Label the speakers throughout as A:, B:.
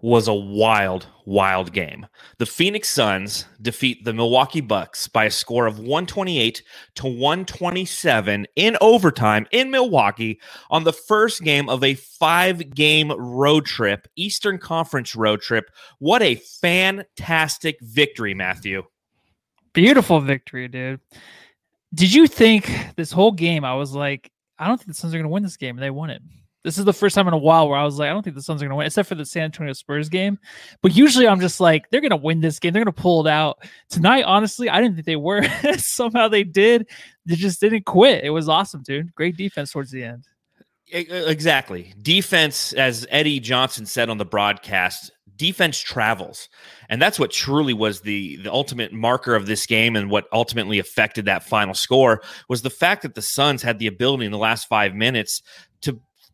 A: was a wild, wild game. The Phoenix Suns defeat the Milwaukee Bucks by a score of 128 to 127 in overtime in Milwaukee on the first game of a five game road trip, Eastern Conference road trip. What a fantastic victory, Matthew.
B: Beautiful victory, dude. Did you think this whole game? I was like, I don't think the Suns are going to win this game, they won it. This is the first time in a while where I was like, I don't think the Suns are going to win, except for the San Antonio Spurs game. But usually I'm just like, they're going to win this game. They're going to pull it out. Tonight, honestly, I didn't think they were. Somehow they did. They just didn't quit. It was awesome, dude. Great defense towards the end.
A: Exactly. Defense, as Eddie Johnson said on the broadcast, defense travels. And that's what truly was the the ultimate marker of this game and what ultimately affected that final score was the fact that the Suns had the ability in the last 5 minutes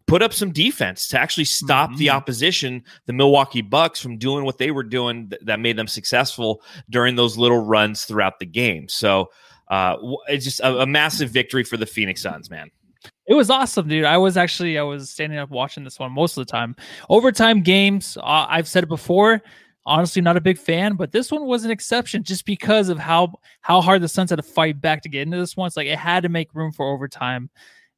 A: put up some defense to actually stop mm-hmm. the opposition, the Milwaukee Bucks, from doing what they were doing th- that made them successful during those little runs throughout the game. So uh, it's just a, a massive victory for the Phoenix Suns, man.
B: It was awesome, dude. I was actually I was standing up watching this one most of the time. Overtime games, uh, I've said it before. Honestly, not a big fan, but this one was an exception just because of how how hard the Suns had to fight back to get into this one. It's like it had to make room for overtime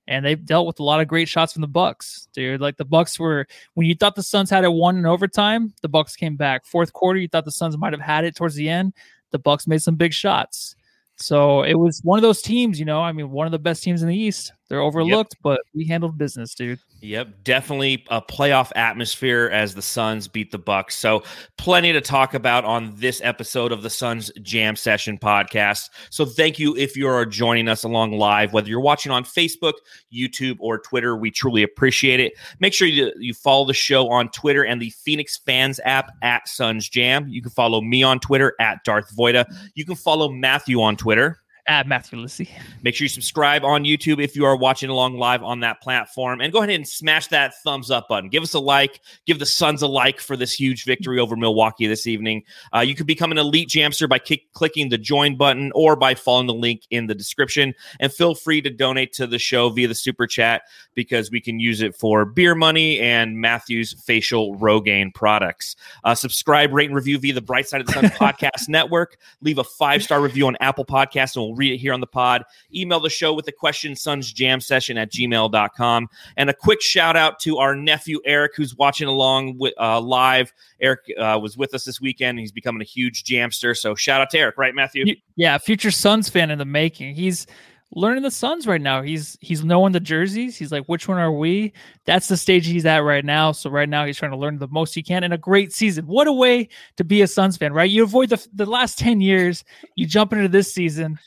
B: and they've dealt with a lot of great shots from the Bucks, dude. Like the Bucks were when you thought the Suns had it won in overtime, the Bucks came back. Fourth quarter, you thought the Suns might have had it towards the end. The Bucks made some big shots. So it was one of those teams, you know. I mean, one of the best teams in the East. They're overlooked, yep. but we handled business, dude.
A: Yep, definitely a playoff atmosphere as the Suns beat the Bucks. So plenty to talk about on this episode of the Suns Jam Session podcast. So thank you if you are joining us along live, whether you're watching on Facebook, YouTube, or Twitter. We truly appreciate it. Make sure you, you follow the show on Twitter and the Phoenix Fans app at Suns Jam. You can follow me on Twitter at Darth Voida. You can follow Matthew on Twitter
B: at Matthew Lissy.
A: Make sure you subscribe on YouTube if you are watching along live on that platform. And go ahead and smash that thumbs up button. Give us a like. Give the Suns a like for this huge victory over Milwaukee this evening. Uh, you can become an elite jamster by kick, clicking the join button or by following the link in the description. And feel free to donate to the show via the super chat because we can use it for beer money and Matthew's facial Rogaine products. Uh, subscribe, rate, and review via the Bright Side of the Sun Podcast Network. Leave a five star review on Apple Podcasts and we'll read it here on the pod. Email the show with the question Suns Jam Session at gmail.com. And a quick shout out to our nephew Eric, who's watching along with uh, live. Eric uh, was with us this weekend. He's becoming a huge jamster. So shout out to Eric, right, Matthew?
B: Yeah, future Suns fan in the making. He's learning the Suns right now. He's he's knowing the jerseys. He's like, which one are we? That's the stage he's at right now. So right now he's trying to learn the most he can in a great season. What a way to be a Suns fan, right? You avoid the the last 10 years, you jump into this season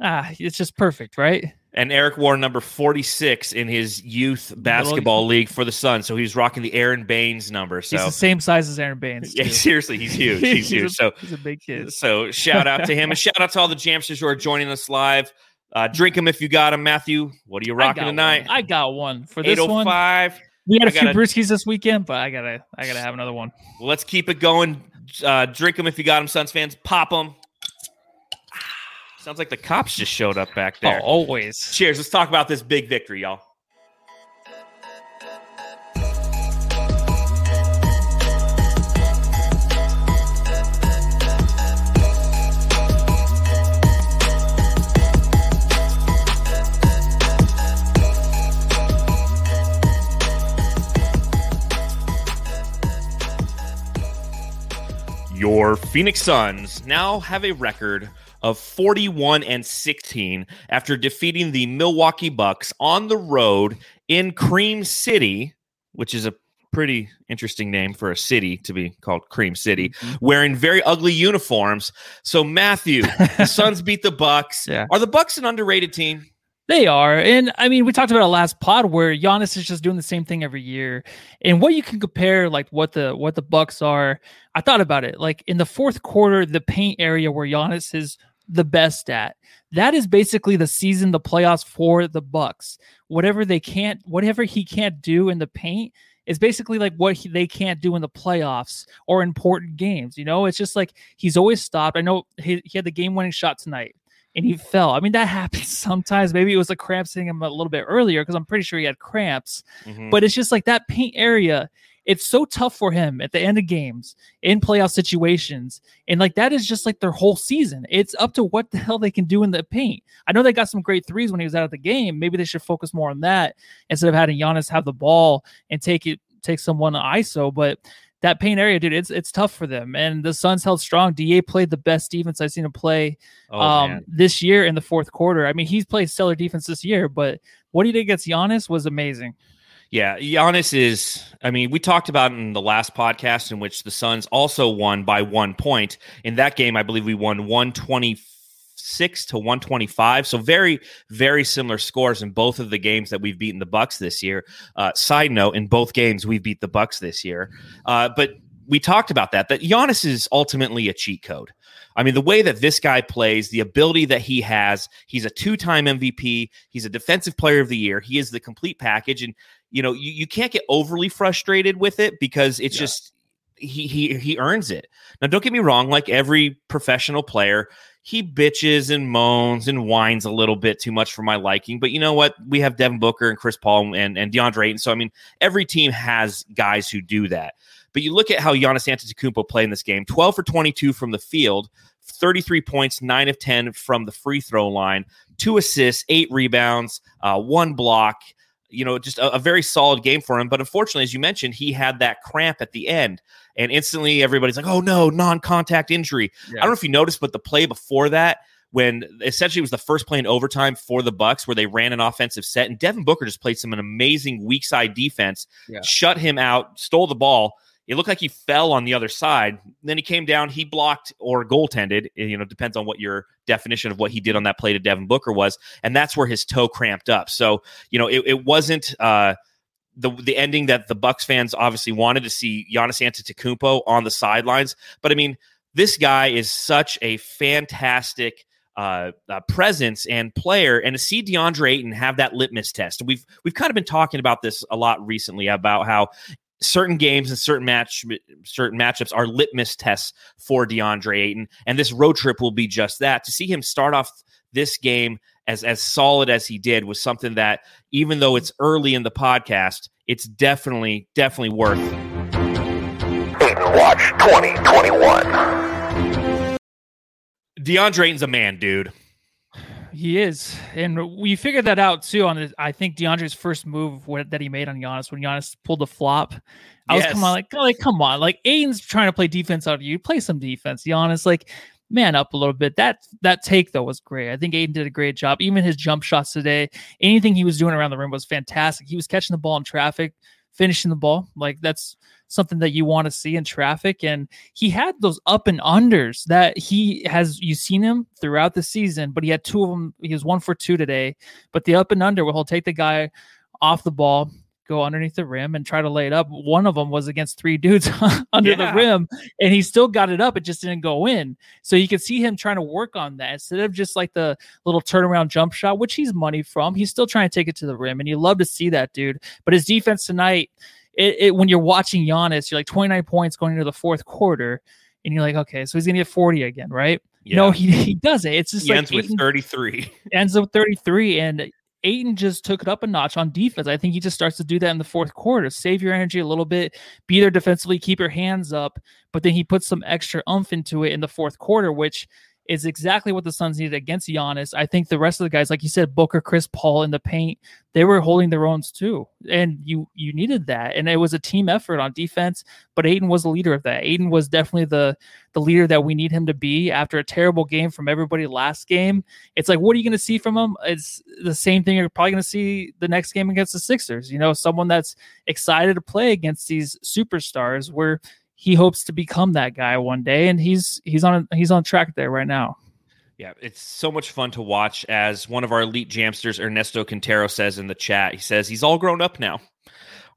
B: ah, it's just perfect, right?
A: And Eric wore number 46 in his youth basketball league for the Suns. So he's rocking the Aron Baynes number. So
B: he's the same size as Aron Baynes.
A: Yeah, seriously, he's huge. He's, he's huge.
B: A,
A: so
B: he's a big kid.
A: So shout out to him and shout out to all the Jamsters who are joining us live. Uh, drink them if you got them, Matthew. What are you rocking I tonight?
B: One. I got one for this one. Oh we had a few brewskis this weekend, but I gotta, I gotta have another one.
A: Let's keep it going. Uh, drink them if you got them, Suns fans. Pop them. Sounds like the cops just showed up back there.
B: Oh, always.
A: Cheers. Let's talk about this big victory, y'all. Your Phoenix Suns now have a record of 41 and 16 after defeating the Milwaukee Bucks on the road in Cream City, which is a pretty interesting name for a city to be called Cream City, mm-hmm. wearing very ugly uniforms. So Matthew, the Suns beat the Bucks. Yeah. Are the Bucks an underrated team?
B: They are. And I mean, we talked about a last pod where Giannis is just doing the same thing every year. And what you can compare like what the what the Bucks are, I thought about it. Like in the fourth quarter, the paint area where Giannis is the best at. That is basically the season, the playoffs for the Bucks. Whatever they can't, whatever he can't do in the paint is basically like what he, they can't do in the playoffs or important games. You know, it's just like he's always stopped. I know he, he had the game winning shot tonight and he fell. I mean, that happens sometimes. Maybe it was the cramps hitting him a little bit earlier because I'm pretty sure he had cramps. Mm-hmm. But it's just like that paint area. It's so tough for him at the end of games in playoff situations. And like that is just like their whole season. It's up to what the hell they can do in the paint. I know they got some great threes when he was out of the game. Maybe they should focus more on that instead of having Giannis have the ball and take it take someone ISO. But that paint area, dude, it's it's tough for them. And the Suns held strong. Da played the best defense I've seen him play oh, um, this year in the fourth quarter. I mean, he's played stellar defense this year, but what he did against Giannis was amazing.
A: Yeah, Giannis is. I mean, we talked about in the last podcast in which the Suns also won by one point. In that game, I believe we won 124 six to 125. So very, very similar scores in both of the games that we've beaten the Bucks this year. Uh, side note: in both games we've beat the Bucks this year. Uh, but we talked about that. That Giannis is ultimately a cheat code. I mean, the way that this guy plays, the ability that he has, he's a two-time MVP. He's a defensive player of the year. He is the complete package, and you know you, you can't get overly frustrated with it because it's yeah. just he he he earns it. Now, don't get me wrong. Like every professional player, he bitches and moans and whines a little bit too much for my liking. But you know what? We have Devin Booker and Chris Paul and, and DeAndre Ayton. So, I mean, every team has guys who do that. But you look at how Giannis Antetokounmpo played in this game 12 for 22 from the field, 33 points, 9 of 10 from the free throw line, two assists, eight rebounds, uh, one block you know, just a, a, very solid game for him. But unfortunately, as you mentioned, he had that cramp at the end, and instantly everybody's like, "Oh no, non-contact injury." Yeah. I don't know if you noticed, but the play before that, when essentially it was the first play in overtime for the Bucks, where they ran an offensive set, and Devin Booker just played some an amazing weak side defense, yeah. shut him out, stole the ball, it looked like he fell on the other side. Then he came down, he blocked or goaltended. You know, depends on what your definition of what he did on that play to Devin Booker was, and that's where his toe cramped up. So you know, it, it wasn't. Uh, the the ending that the Bucks fans obviously wanted to see Giannis Antetokounmpo on the sidelines, but I mean, this guy is such a fantastic uh, uh, presence and player, and to see DeAndre Ayton have that litmus test. We've we've kind of been talking about this a lot recently about how certain games and certain match certain matchups are litmus tests for DeAndre Ayton, and this road trip will be just that. To see him start off this game as as solid as he did was something that, even though it's early in the podcast, it's definitely definitely worth. Ayton Watch twenty twenty one. DeAndre Ayton's a man, dude.
B: He is, and we figured that out too. On the, I think DeAndre's first move that he made on Giannis when Giannis pulled the flop. I yes. was come on, like, like come on, like Ayton's trying to play defense out of you. Play some defense, Giannis. Like, man up a little bit. That that take though was great. I think Ayton did a great job. Even his jump shots today, anything he was doing around the rim was fantastic. He was catching the ball in traffic, finishing the ball. Like that's something that you want to see in traffic. And he had those up and unders that he has, you've seen him throughout the season, but he had two of them. He was one for two today. But the up and under where he'll take the guy off the ball, go underneath the rim and try to lay it up. One of them was against three dudes under yeah. the rim, and he still got it up. It just didn't go in. So you could see him trying to work on that instead of just like the little turnaround jump shot, which he's money from. He's still trying to take it to the rim, and you love to see that dude. But his defense tonight, it, it, when you're watching Giannis, you're like 29 points going into the fourth quarter, and you're like, okay, so he's gonna get 40 again, right? Yeah. No, he, he doesn't. It's just
A: he
B: like
A: ends with 33.
B: Ends with 33, and Ayton just took it up a notch on defense. I think he just starts to do that in the fourth quarter. Save your energy a little bit, be there defensively, keep your hands up, but then he puts some extra umph into it in the fourth quarter, which is exactly what the Suns needed against Giannis. I think the rest of the guys, like you said, Booker, Chris Paul in the paint, they were holding their owns too. And you you needed that. And it was a team effort on defense, but Ayton was the leader of that. Ayton was definitely the the leader that we need him to be after a terrible game from everybody last game. It's like, what are you gonna see from him? It's the same thing you're probably gonna see the next game against the Sixers. You know, someone that's excited to play against these superstars where he hopes to become that guy one day and he's he's on he's on track there right now.
A: Yeah, it's so much fun to watch. As one of our elite jamsters, Ernesto Quintero, says in the chat, he says he's all grown up now.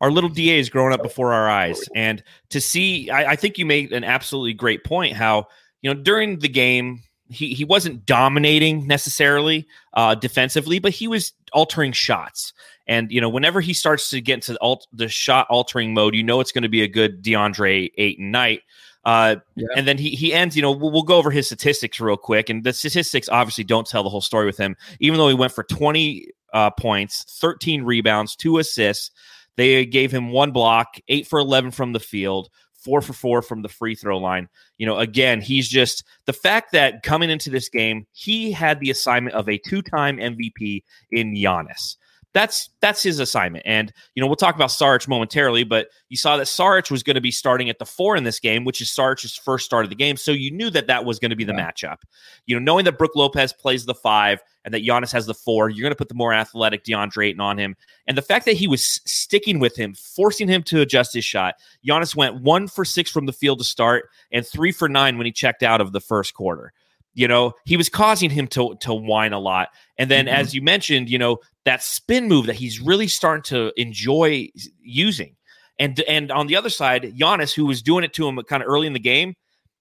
A: Our little DA is growing up before our eyes, and to see, I, I think you made an absolutely great point. How you know during the game, he he wasn't dominating necessarily uh, defensively, but he was altering shots. And you know, whenever he starts to get into the, alt- the shot altering mode, you know it's going to be a good DeAndre Ayton night. Uh, yeah. And then he he ends. You know, we'll, we'll, go over his statistics real quick, and the statistics obviously don't tell the whole story with him. Even though he went for twenty uh, points, thirteen rebounds, two assists, they gave him one block, eight for eleven from the field, four for four from the free throw line. You know, again, he's just the fact that coming into this game, he had the assignment of a two time MVP in Giannis that's that's his assignment. And you know, we'll talk about Saric momentarily, but you saw that Saric was going to be starting at the four in this game, which is Saric's first start of the game. So you knew that that was going to be the yeah. matchup. You know, knowing that Brook Lopez plays the five and that Giannis has the four, you're going to put the more athletic DeAndre Ayton on him. And the fact that he was sticking with him, forcing him to adjust his shot. Giannis went one for six from the field to start and three for nine when he checked out of the first quarter you know he was causing him to to whine a lot. And then mm-hmm. as you mentioned you know that spin move that he's really starting to enjoy using. And and on the other side Giannis who was doing it to him kind of early in the game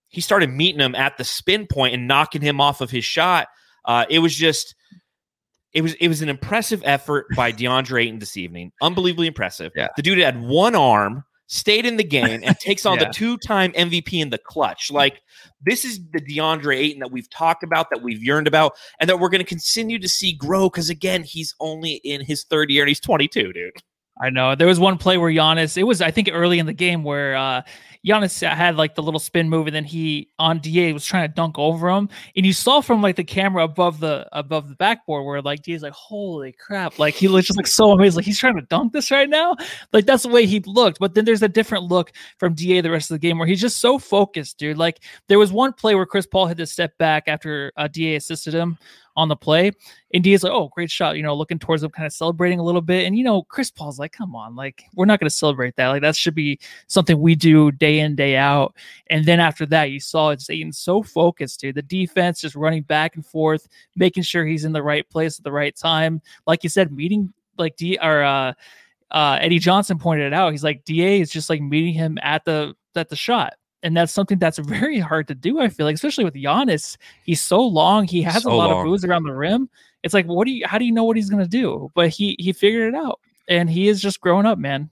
A: he started meeting him at the spin point and knocking him off of his shot. Uh, it was just it was it was an impressive effort by DeAndre Ayton this evening. Unbelievably impressive.
C: Yeah.
A: the dude had one arm stayed in the game and takes on yeah. the two-time MVP in the clutch. Like this is the DeAndre Ayton that we've talked about, that we've yearned about, and that we're going to continue to see grow. Because again, he's only in his third year and he's 22, dude.
B: I know there was one play where Giannis. It was I think early in the game where uh, Giannis had like the little spin move, and then he on Da was trying to dunk over him, and you saw from like the camera above the above the backboard where like Da's like, "Holy crap!" Like he looks just like so amazed, like he's trying to dunk this right now. Like that's the way he looked. But then there's a different look from Da the rest of the game where he's just so focused, dude. Like there was one play where Chris Paul had to step back after uh, Da assisted him on the play. And Dia's like, oh, great shot, you know, looking towards him, kind of celebrating a little bit. And, you know, Chris Paul's like, come on, like, we're not going to celebrate that. Like, that should be something we do day in, day out. And then after that, you saw it's Ayton so focused, dude. The defense just running back and forth, making sure he's in the right place at the right time. Like you said, meeting like D or uh, uh, Eddie Johnson pointed it out. He's like, DA is just like meeting him at the at the shot and that's something that's very hard to do. I feel like, especially with Giannis, he's so long. He has so a lot long. of moves around the rim. It's like, what do you? How do you know what he's going to do? But he he figured it out, and he is just growing up, man.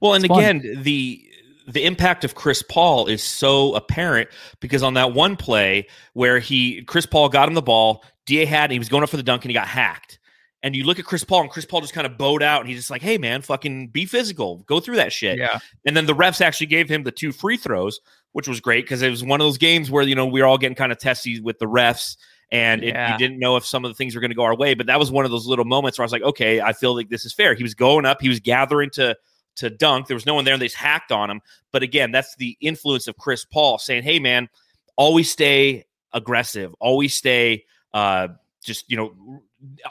A: Well, and it's again, the the impact of Chris Paul is so apparent because on that one play where he Chris Paul got him the ball, Da had he was going up for the dunk and he got hacked and you look at Chris Paul, and Chris Paul just kind of bowed out, and he's just like, "Hey, man, fucking be physical, go through that shit."
B: Yeah.
A: And then the refs actually gave him the two free throws, which was great because it was one of those games where you know we were all getting kind of testy with the refs, and yeah. you didn't know if some of the things were going to go our way. But that was one of those little moments where I was like, "Okay, I feel like this is fair." He was going up, he was gathering to to dunk. There was no one there, and they just hacked on him. But again, that's the influence of Chris Paul saying, "Hey, man, always stay aggressive, always stay." Uh, just you know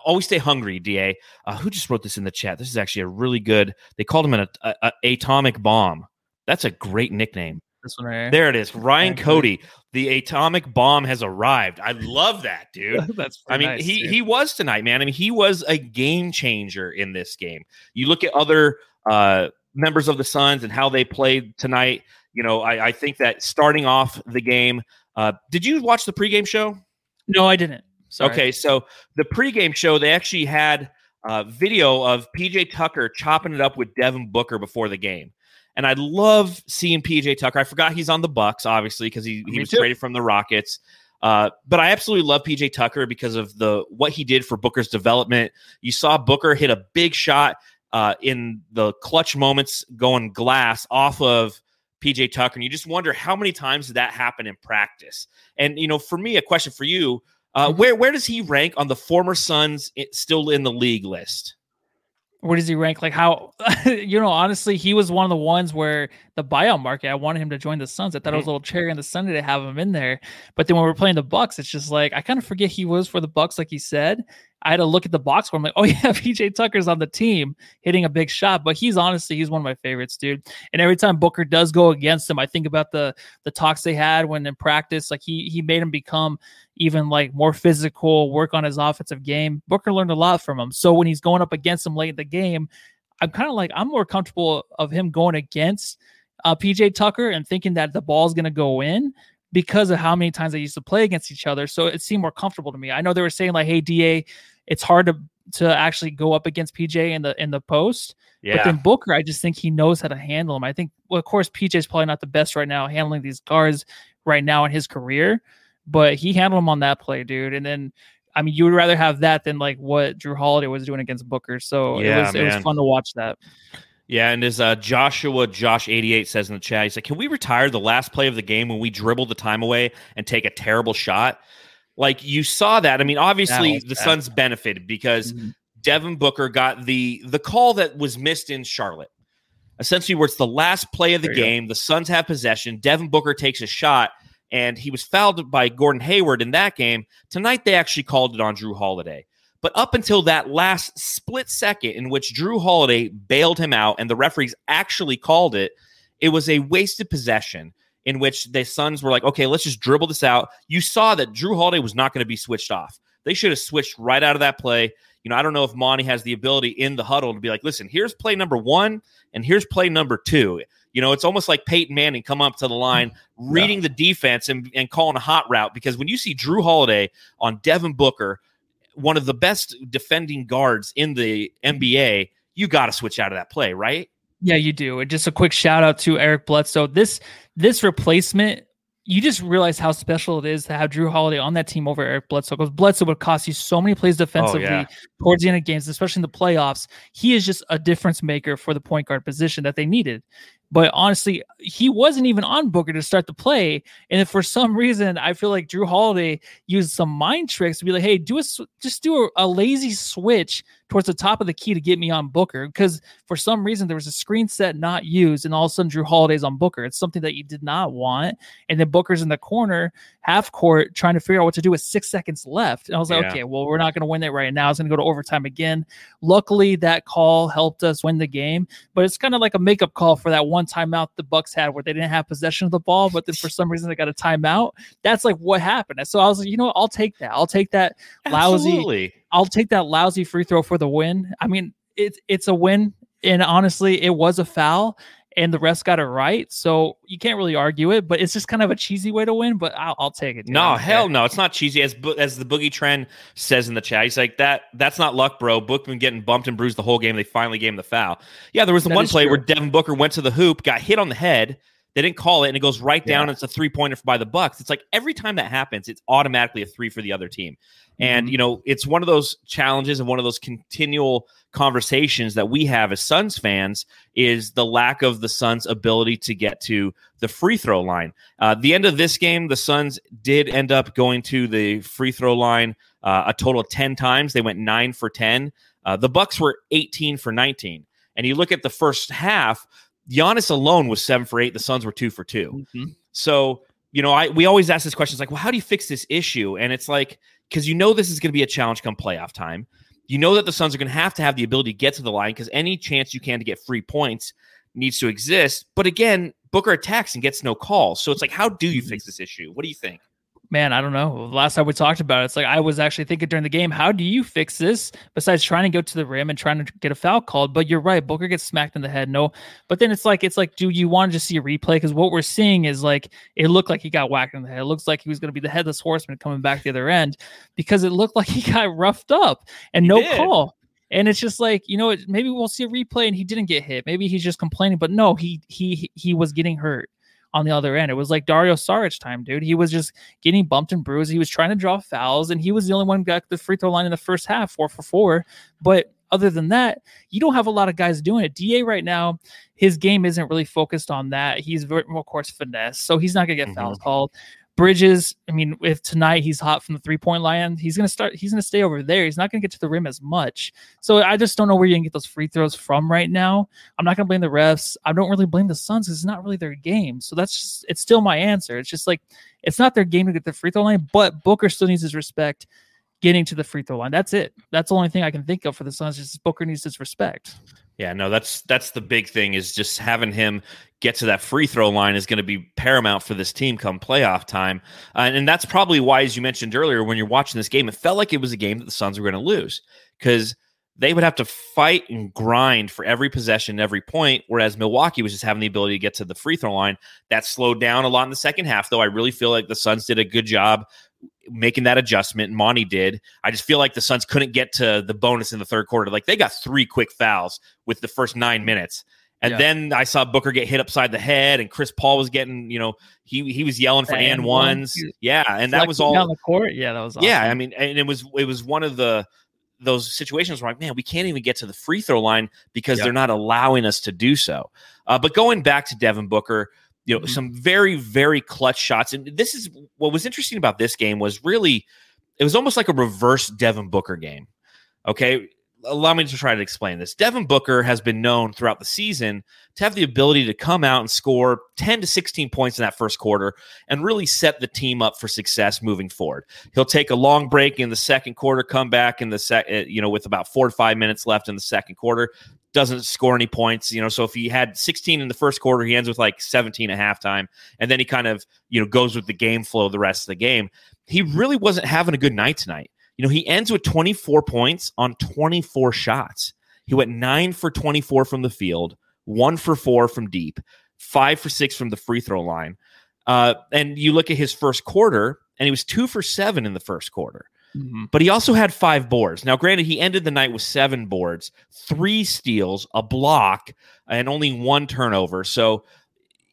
A: always stay hungry, Da. Uh, who just wrote this in the chat? This is actually a really good. They called him an a, a, atomic bomb. That's a great nickname.
B: This one right
A: There it is. Ryan Cody. The atomic bomb has arrived. I love that, dude.
B: That's
A: I mean,
B: nice,
A: he
B: dude.
A: he was tonight, man. I mean, he was a game changer in this game. You look at other uh, members of the Suns and how they played tonight. You know, I, I think that starting off the game. Uh, did you watch the pregame show?
B: No, I didn't. Sorry.
A: Okay, so the pregame show, they actually had a video of PJ Tucker chopping it up with Devin Booker before the game. And I love seeing PJ Tucker. I forgot he's on the Bucks, obviously, because he, he was too. traded from the Rockets. Uh, but I absolutely love PJ Tucker because of the what he did for Booker's development. You saw Booker hit a big shot uh, in the clutch moments going glass off of PJ Tucker, and you just wonder how many times did that happen in practice. And you know, for me, a question for you: uh,
B: Mm-hmm.
A: where where does he rank on the former Suns still in the league list?
B: where does he rank? Like how you know, honestly, he was one of the ones where the buyout market, I wanted him to join the Suns. I thought it was a little cherry on the sundae to have him in there. But then when we're playing the Bucks, it's just like I kind of forget he was for the Bucks, like he said. I had to look at the box score. I'm like, oh yeah, PJ Tucker's on the team hitting a big shot. But he's honestly, he's one of my favorites, dude. And every time Booker does go against him, I think about the the talks they had when in practice, like he he made him become even like more physical, work on his offensive game. Booker learned a lot from him. So when he's going up against him late in the game, I'm kind of like I'm more comfortable of him going against uh, PJ Tucker and thinking that the ball's going to go in because of how many times they used to play against each other. So it seemed more comfortable to me. I know they were saying like, "Hey, Da, it's hard to to actually go up against PJ in the in the post." Yeah. But then Booker, I just think he knows how to handle him. I think, well, of course, PJ's probably not the best right now handling these guards right now in his career, but he handled him on that play, dude. And then, I mean, you would rather have that than like what Jrue Holiday was doing against Booker. So
A: Yeah,
B: it was it was fun to watch that.
A: Yeah, and as uh, Joshua Josh eighty eight says in the chat, he's like, "Can we retire the last play of the game when we dribble the time away and take a terrible shot?" Like you saw that. I mean, obviously the
B: bad.
A: Suns benefited because
B: Mhm.
A: Devin Booker got the the call that was missed in Charlotte. Essentially, where it's the last play of the
B: There
A: game, the Suns have possession. Devin Booker takes a shot, and he was fouled by Gordon Hayward in that game. Tonight, they actually called it on Jrue Holiday. But up until that last split second in which Jrue Holiday bailed him out and the referees actually called it, it was a wasted possession in which the Suns were like, okay, let's just dribble this out. You saw that Jrue Holiday was not going to be switched off. They should have switched right out of that play. You know, I don't know if Monty has the ability in the huddle to be like, listen, here's play number one and here's play number two. You know, it's almost like Peyton Manning come up to the line, reading the defense and, and calling a hot route. Because when you see Jrue Holiday on Devin Booker, one of the best defending guards in the NBA, you got to switch out of that play, right?
B: Yeah, you do. And just a quick shout out to Eric Bledsoe. This this replacement, you just realize how special it is to have Jrue Holiday on that team over Eric Bledsoe because Bledsoe would cost you so many plays oh, defensively
A: yeah.
B: towards the end of games, especially in the playoffs. He is just a difference maker for the point guard position that they needed. But honestly, he wasn't even on Booker to start the play. And if for some reason I feel like Jrue Holiday used some mind tricks to be like, hey, do a sw- just do a, a lazy switch towards the top of the key to get me on Booker. Because for some reason there was a screen set not used, and all of a sudden Jrue Holiday's on Booker. It's something that you did not want. And then Booker's in the corner, half court, trying to figure out what to do with six seconds left. And I was like,
A: Yeah.
B: okay, well, we're not going to win that right now. It's going to go to overtime again. Luckily, that call helped us win the game, but it's kind of like a makeup call for that one timeout the Bucks had where they didn't have possession of the ball, but then for some reason they got a timeout. That's like what happened. So I was like, you know what? I'll take that. I'll take that lousy.
A: Absolutely.
B: I'll take that lousy free throw for the win. I mean, it's it's a win, and honestly, it was a foul, and the rest got it right. So you can't really argue it. But it's just kind of a cheesy way to win. But I'll, I'll take it. dude.
A: No, hell no. It's not cheesy. As as the Boogie Trend says in the chat, he's like that. That's not luck, bro. Bookman getting bumped and bruised the whole game. They finally gave him the foul. Yeah, there was the
B: That
A: one play where. Devin Booker went to the hoop, got hit on the head. They didn't call it, and it goes right down. It's a three pointer by the Bucks. It's like every time that happens, it's automatically a three for the other team. And
B: Mhm.
A: you know, it's one of those challenges and one of those continual conversations that we have as Suns fans is the lack of the Suns' ability to get to the free throw line. Uh, the end of this game, the Suns did end up going to the free throw line uh, a total of 10 times. They went nine for 10. Uh, the Bucks were 18 for 19. And you look at the first half, Giannis alone was seven for eight. The Suns were two for two.
B: Mhm.
A: So, you know, I we always ask this question. It's like, well, how do you fix this issue? And it's like, because you know this is going to be a challenge come playoff time. You know that the Suns are going to have to have the ability to get to the line because any chance you can to get free points needs to exist. But again, Booker attacks and gets no calls. So it's like, how do you fix this issue? What do you think?
B: Man, I don't know. Last time we talked about it, it's like I was actually thinking during the game, how do you fix this besides trying to go to the rim and trying to get a foul called? But you're right, Booker gets smacked in the head. No, but then it's like it's like, do you want to just see a replay? Because what we're seeing is like it looked like he got whacked in the head. It looks like he was going to be the headless horseman coming back the other end because it looked like he got roughed up and
A: He
B: no
A: did.
B: call. And it's just like you know, maybe we'll see a replay and he didn't get hit. Maybe he's just complaining, but no, he he he was getting hurt on the other end. It was like Dario Saric time, dude. He was just getting bumped and bruised. He was trying to draw fouls, and he was the only one got the free throw line in the first half, four for four. But other than that, you don't have a lot of guys doing it. Da right now, his game isn't really focused on that. He's very, of course finesse, so he's not gonna get mm-hmm. fouls called. Bridges, I mean, if tonight he's hot from the three point line, he's gonna start. He's gonna stay over there. He's not gonna get to the rim as much. So I just don't know where you're gonna get those free throws from right now. I'm not gonna blame the refs. I don't really blame the Suns because it's not really their game. So that's just, it's still my answer. It's just like it's not their game to get the free throw line, but Booker still needs his respect getting to the free throw line. That's it. That's the only thing I can think of for the Suns. Just Booker needs his respect.
A: Yeah, no, that's that's the big thing is just having him get to that free throw line is going to be paramount for this team come playoff time. Uh, and that's probably why, as you mentioned earlier, when you're watching this game, it felt like it was a game that the Suns were going to lose because they would have to fight and grind for every possession, every point, whereas Milwaukee was just having the ability to get to the free throw line. That slowed down a lot in the second half, though. I really feel like the Suns did a good job making that adjustment. Monty did. I just feel like the Suns couldn't get to the bonus in the third quarter. Like they got three quick fouls with the first nine minutes. And yeah. then I saw Booker get hit upside the head, and Chris Paul was getting, you know, he he was yelling for and ones, yeah, and that was all
B: on the court. Yeah, that was awesome.
A: yeah. I mean, and it was it was one of the those situations where like, man, we can't even get to the free throw line because they're not allowing us to do so. Uh, but going back to Devin Booker, you know, mm-hmm. some very, very clutch shots. And this is what was interesting about this game was really, it was almost like a reverse Devin Booker game. Okay. Allow me to try to explain this. Devin Booker has been known throughout the season to have the ability to come out and score 10 to 16 points in that first quarter and really set the team up for success moving forward. He'll take a long break in the second quarter, come back in the second, uh, you know, with about four to five minutes left in the second quarter, doesn't score any points. You know, so if he had 16 in the first quarter, he ends with like 17 at halftime, and then he kind of you know goes with the game flow the rest of the game. He really wasn't having a good night tonight. You know, he ends with 24 points on 24 shots. He went nine for 24 from the field, one for four from deep, five for six from the free throw line. Uh, and you look at his first quarter, and he was two for seven in the first quarter. Mm-hmm. But he also had five boards. Now, granted, he ended the night with seven boards, three steals, a block, and only one turnover. So,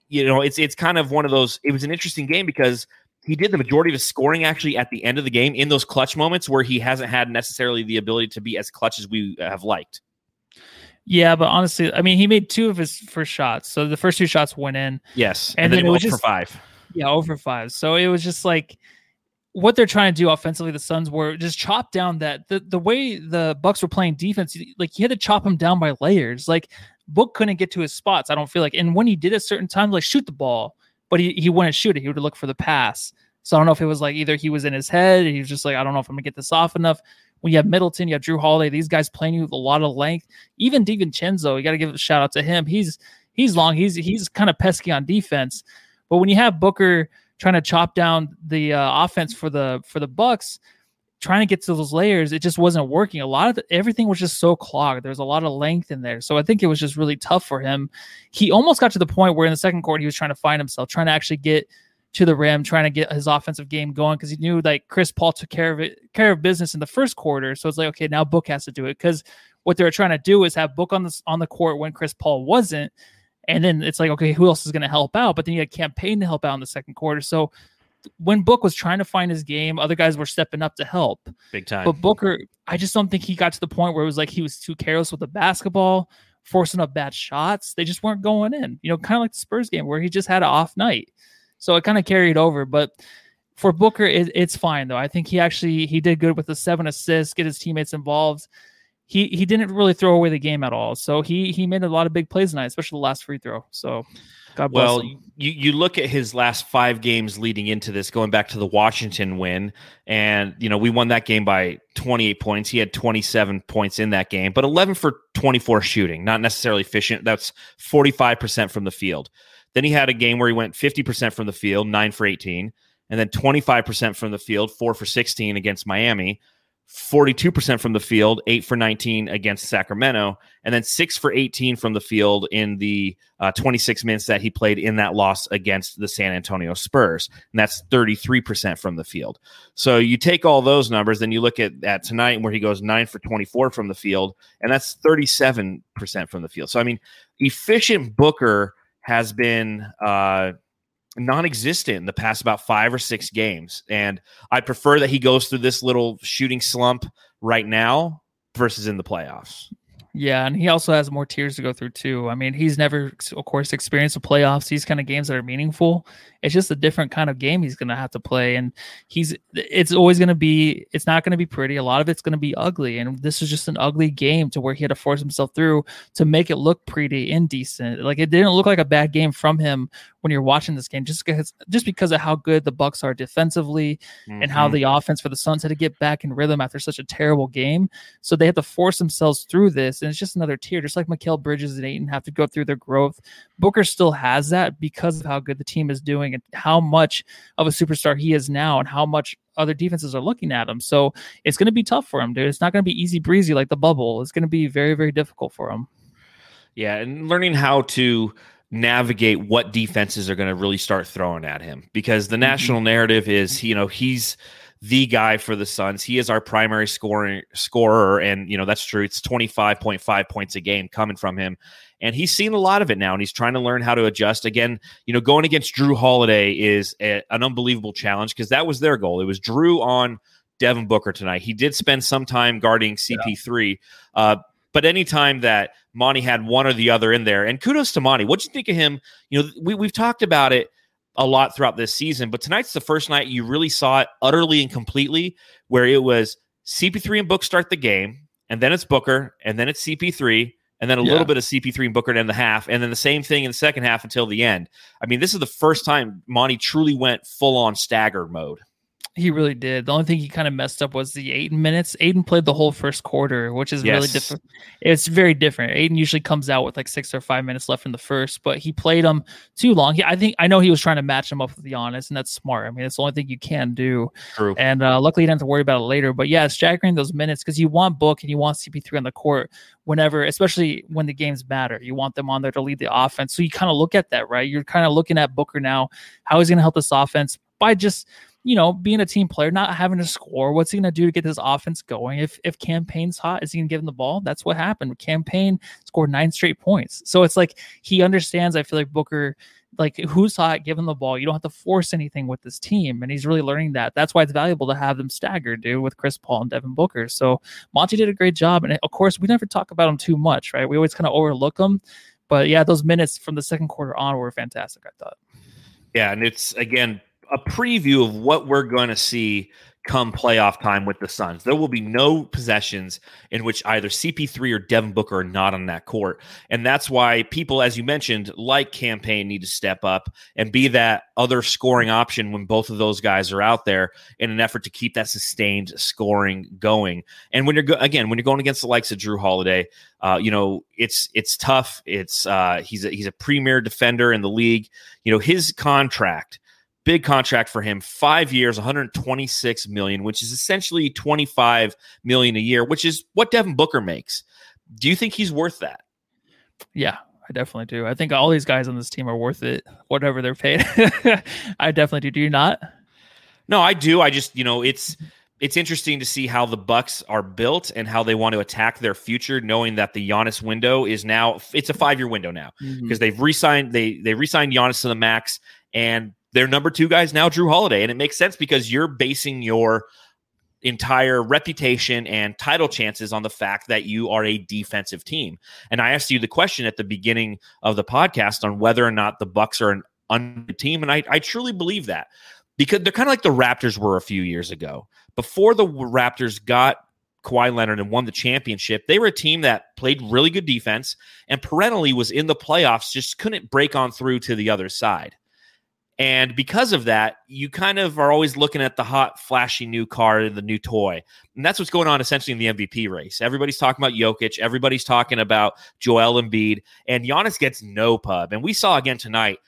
A: you know, it's it's kind of one of those. It was an interesting game because he did the majority of his scoring actually at the end of the game in those clutch moments where he hasn't had necessarily the ability to be as clutch as we have liked.
B: Yeah, but honestly, I mean, he made two of his first shots. So the first two shots went in.
A: Yes, and, and then, then it was just five.
B: Yeah, over five. So it was just like what they're trying to do offensively, the Suns were just chop down that the the way the Bucks were playing defense, like you had to chop them down by layers. Like Book couldn't get to his spots. I don't feel like, and when he did at certain times, like shoot the ball, but he he wouldn't shoot it. He would look for the pass. So I don't know if it was like either he was in his head, he was just like, I don't know if I'm gonna get this off enough. When you have Middleton, you have Jrue Holiday, these guys playing you with a lot of length. Even DiVincenzo, you got to give a shout out to him. He's he's long. He's he's kind of pesky on defense. But when you have Booker trying to chop down the uh, offense for the for the Bucks, trying to get to those layers, it just wasn't working. A lot of the, everything was just so clogged. There's a lot of length in there, so I think it was just really tough for him. He almost got to the point where in the second quarter he was trying to find himself, trying to actually get to the rim, trying to get his offensive game going because he knew like Chris Paul took care of it, care of business in the first quarter. So it's like okay, now Book has to do it because what they were trying to do is have Book on the on the court when Chris Paul wasn't and then it's like, okay, who else is going to help out? But then you had Cam Payne to help out in the second quarter. So when Book was trying to find his game, other guys were stepping up to help.
A: Big time.
B: But Booker, I just don't think he got to the point where it was like he was too careless with the basketball, forcing up bad shots. They just weren't going in. You know, kind of like the Spurs game where he just had an off night. So it kind of carried over. But for Booker, it, it's fine though. I think he actually he did good with the seven assists, get his teammates involved he he didn't really throw away the game at all. So he he made a lot of big plays tonight, especially the last free throw. So God bless
A: well,
B: him.
A: you you look at his last five games leading into this, going back to the Washington win, and you know we won that game by 28 points. He had 27 points in that game, but 11 for 24 shooting, not necessarily efficient. That's 45 percent from the field. Then he had a game where he went 50 percent from the field, nine for 18, and then 25 percent from the field, four for 16 against Miami. 42% from the field, 8 for 19 against Sacramento, and then 6 for 18 from the field in the uh, 26 minutes that he played in that loss against the San Antonio Spurs. And that's 33% from the field. So you take all those numbers, then you look at, at tonight where he goes 9 for 24 from the field, and that's 37% from the field. So, I mean, efficient Booker has been. Uh, non-existent in the past about five or six games and i prefer that he goes through this little shooting slump right now versus in the playoffs.
B: Yeah, and he also has more tiers to go through too. I mean, he's never, of course, experienced the playoffs. These kind of games that are meaningful. It's just a different kind of game he's going to have to play, and he's. It's always going to be. It's not going to be pretty. A lot of it's going to be ugly, and this is just an ugly game to where he had to force himself through to make it look pretty and decent. Like it didn't look like a bad game from him when you're watching this game, just because just because of how good the Bucks are defensively mm-hmm. and how mm-hmm. the offense for the Suns had to get back in rhythm after such a terrible game. So they had to force themselves through this, and it's just another tier, just like Mikal Bridges and Ayton have to go through their growth. Booker still has that because of how good the team is doing and how much of a superstar he is now, and how much other defenses are looking at him. So it's going to be tough for him, dude. It's not going to be easy breezy like the bubble. It's going to be very, very difficult for him.
A: Yeah, and learning how to navigate what defenses are going to really start throwing at him because the mm-hmm. national narrative is you know he's the guy for the Suns. He is our primary scoring scorer, and you know that's true. It's twenty five point five points a game coming from him, and he's seen a lot of it now, and he's trying to learn how to adjust. Again, you know, going against Jrue Holiday is a, an unbelievable challenge because that was their goal. It was Jrue on Devin Booker tonight. He did spend some time guarding CP3, yeah. uh, but anytime that Monty had one or the other in there, and kudos to Monty. What'd you think of him? You know, we, we've talked about it a lot throughout this season, but tonight's the first night you really saw it utterly and completely, where it was CP3 and Book start the game, and then it's Booker, and then it's CP3, and then a yeah. little bit of CP3 and Booker in the half, and then the same thing in the second half until the end. I mean, this is the first time Monty truly went full on stagger mode.
B: He really did. The only thing he kind of messed up was the Ayton minutes. Ayton played the whole first quarter, which is yes. really different. It's very different. Ayton usually comes out with like six or five minutes left in the first, but he played them too long. He, I think I know he was trying to match him up with the Giannis, and that's smart. I mean, it's the only thing you can do.
A: True.
B: And uh, luckily, you didn't have to worry about it later. But yeah, staggering those minutes because you want Book and you want CP3 on the court whenever, especially when the games matter. You want them on there to lead the offense. So you kind of look at that, right? You're kind of looking at Booker now, how he's going to help this offense by just you know, being a team player, not having to score. What's he going to do to get this offense going? If if Cam Payne's hot, is he going to give him the ball? That's what happened. Cam Payne scored nine straight points. So it's like he understands. I feel like Booker, like who's hot, give him the ball. You don't have to force anything with this team, and he's really learning that. That's why it's valuable to have them staggered, dude, with Chris Paul and Devin Booker. So Monty did a great job, and of course, we never talk about him too much, right? We always kind of overlook him. But yeah, those minutes from the second quarter on were fantastic. I thought.
A: Yeah, and it's again a preview of what we're going to see come playoff time with the Suns. There will be no possessions in which either CP3 or Devin Booker are not on that court. And that's why people, as you mentioned, like Cam Payne need to step up and be that other scoring option when both of those guys are out there in an effort to keep that sustained scoring going. And when you're go- again, when you're going against the likes of Jrue Holiday, uh, you know, it's it's tough. It's uh, he's a, he's a premier defender in the league. You know, his contract big contract for him, five years, 126 million, which is essentially 25 million a year, which is what Devin Booker makes. Do you think he's worth that?
B: Yeah, I definitely do. I think all these guys on this team are worth it, whatever they're paid. I definitely do. Do you not?
A: No, I do. I just, you know, it's it's interesting to see how the Bucks are built and how they want to attack their future, knowing that the Giannis window is now it's a five year window now because mm-hmm. they've re-signed they they re-signed Giannis to the max and their number two guy is now Jrue Holiday. And it makes sense because you're basing your entire reputation and title chances on the fact that you are a defensive team. And I asked you the question at the beginning of the podcast on whether or not the Bucks are an under team. And I, I truly believe that because they're kind of like the Raptors were a few years ago. Before the Raptors got Kawhi Leonard and won the championship, they were a team that played really good defense and perennially was in the playoffs, just couldn't break on through to the other side. And because of that, you kind of are always looking at the hot, flashy new car and the new toy. And that's what's going on essentially in the MVP race. Everybody's talking about Jokic. Everybody's talking about Joel Embiid. And Giannis gets no pub. And we saw again tonight,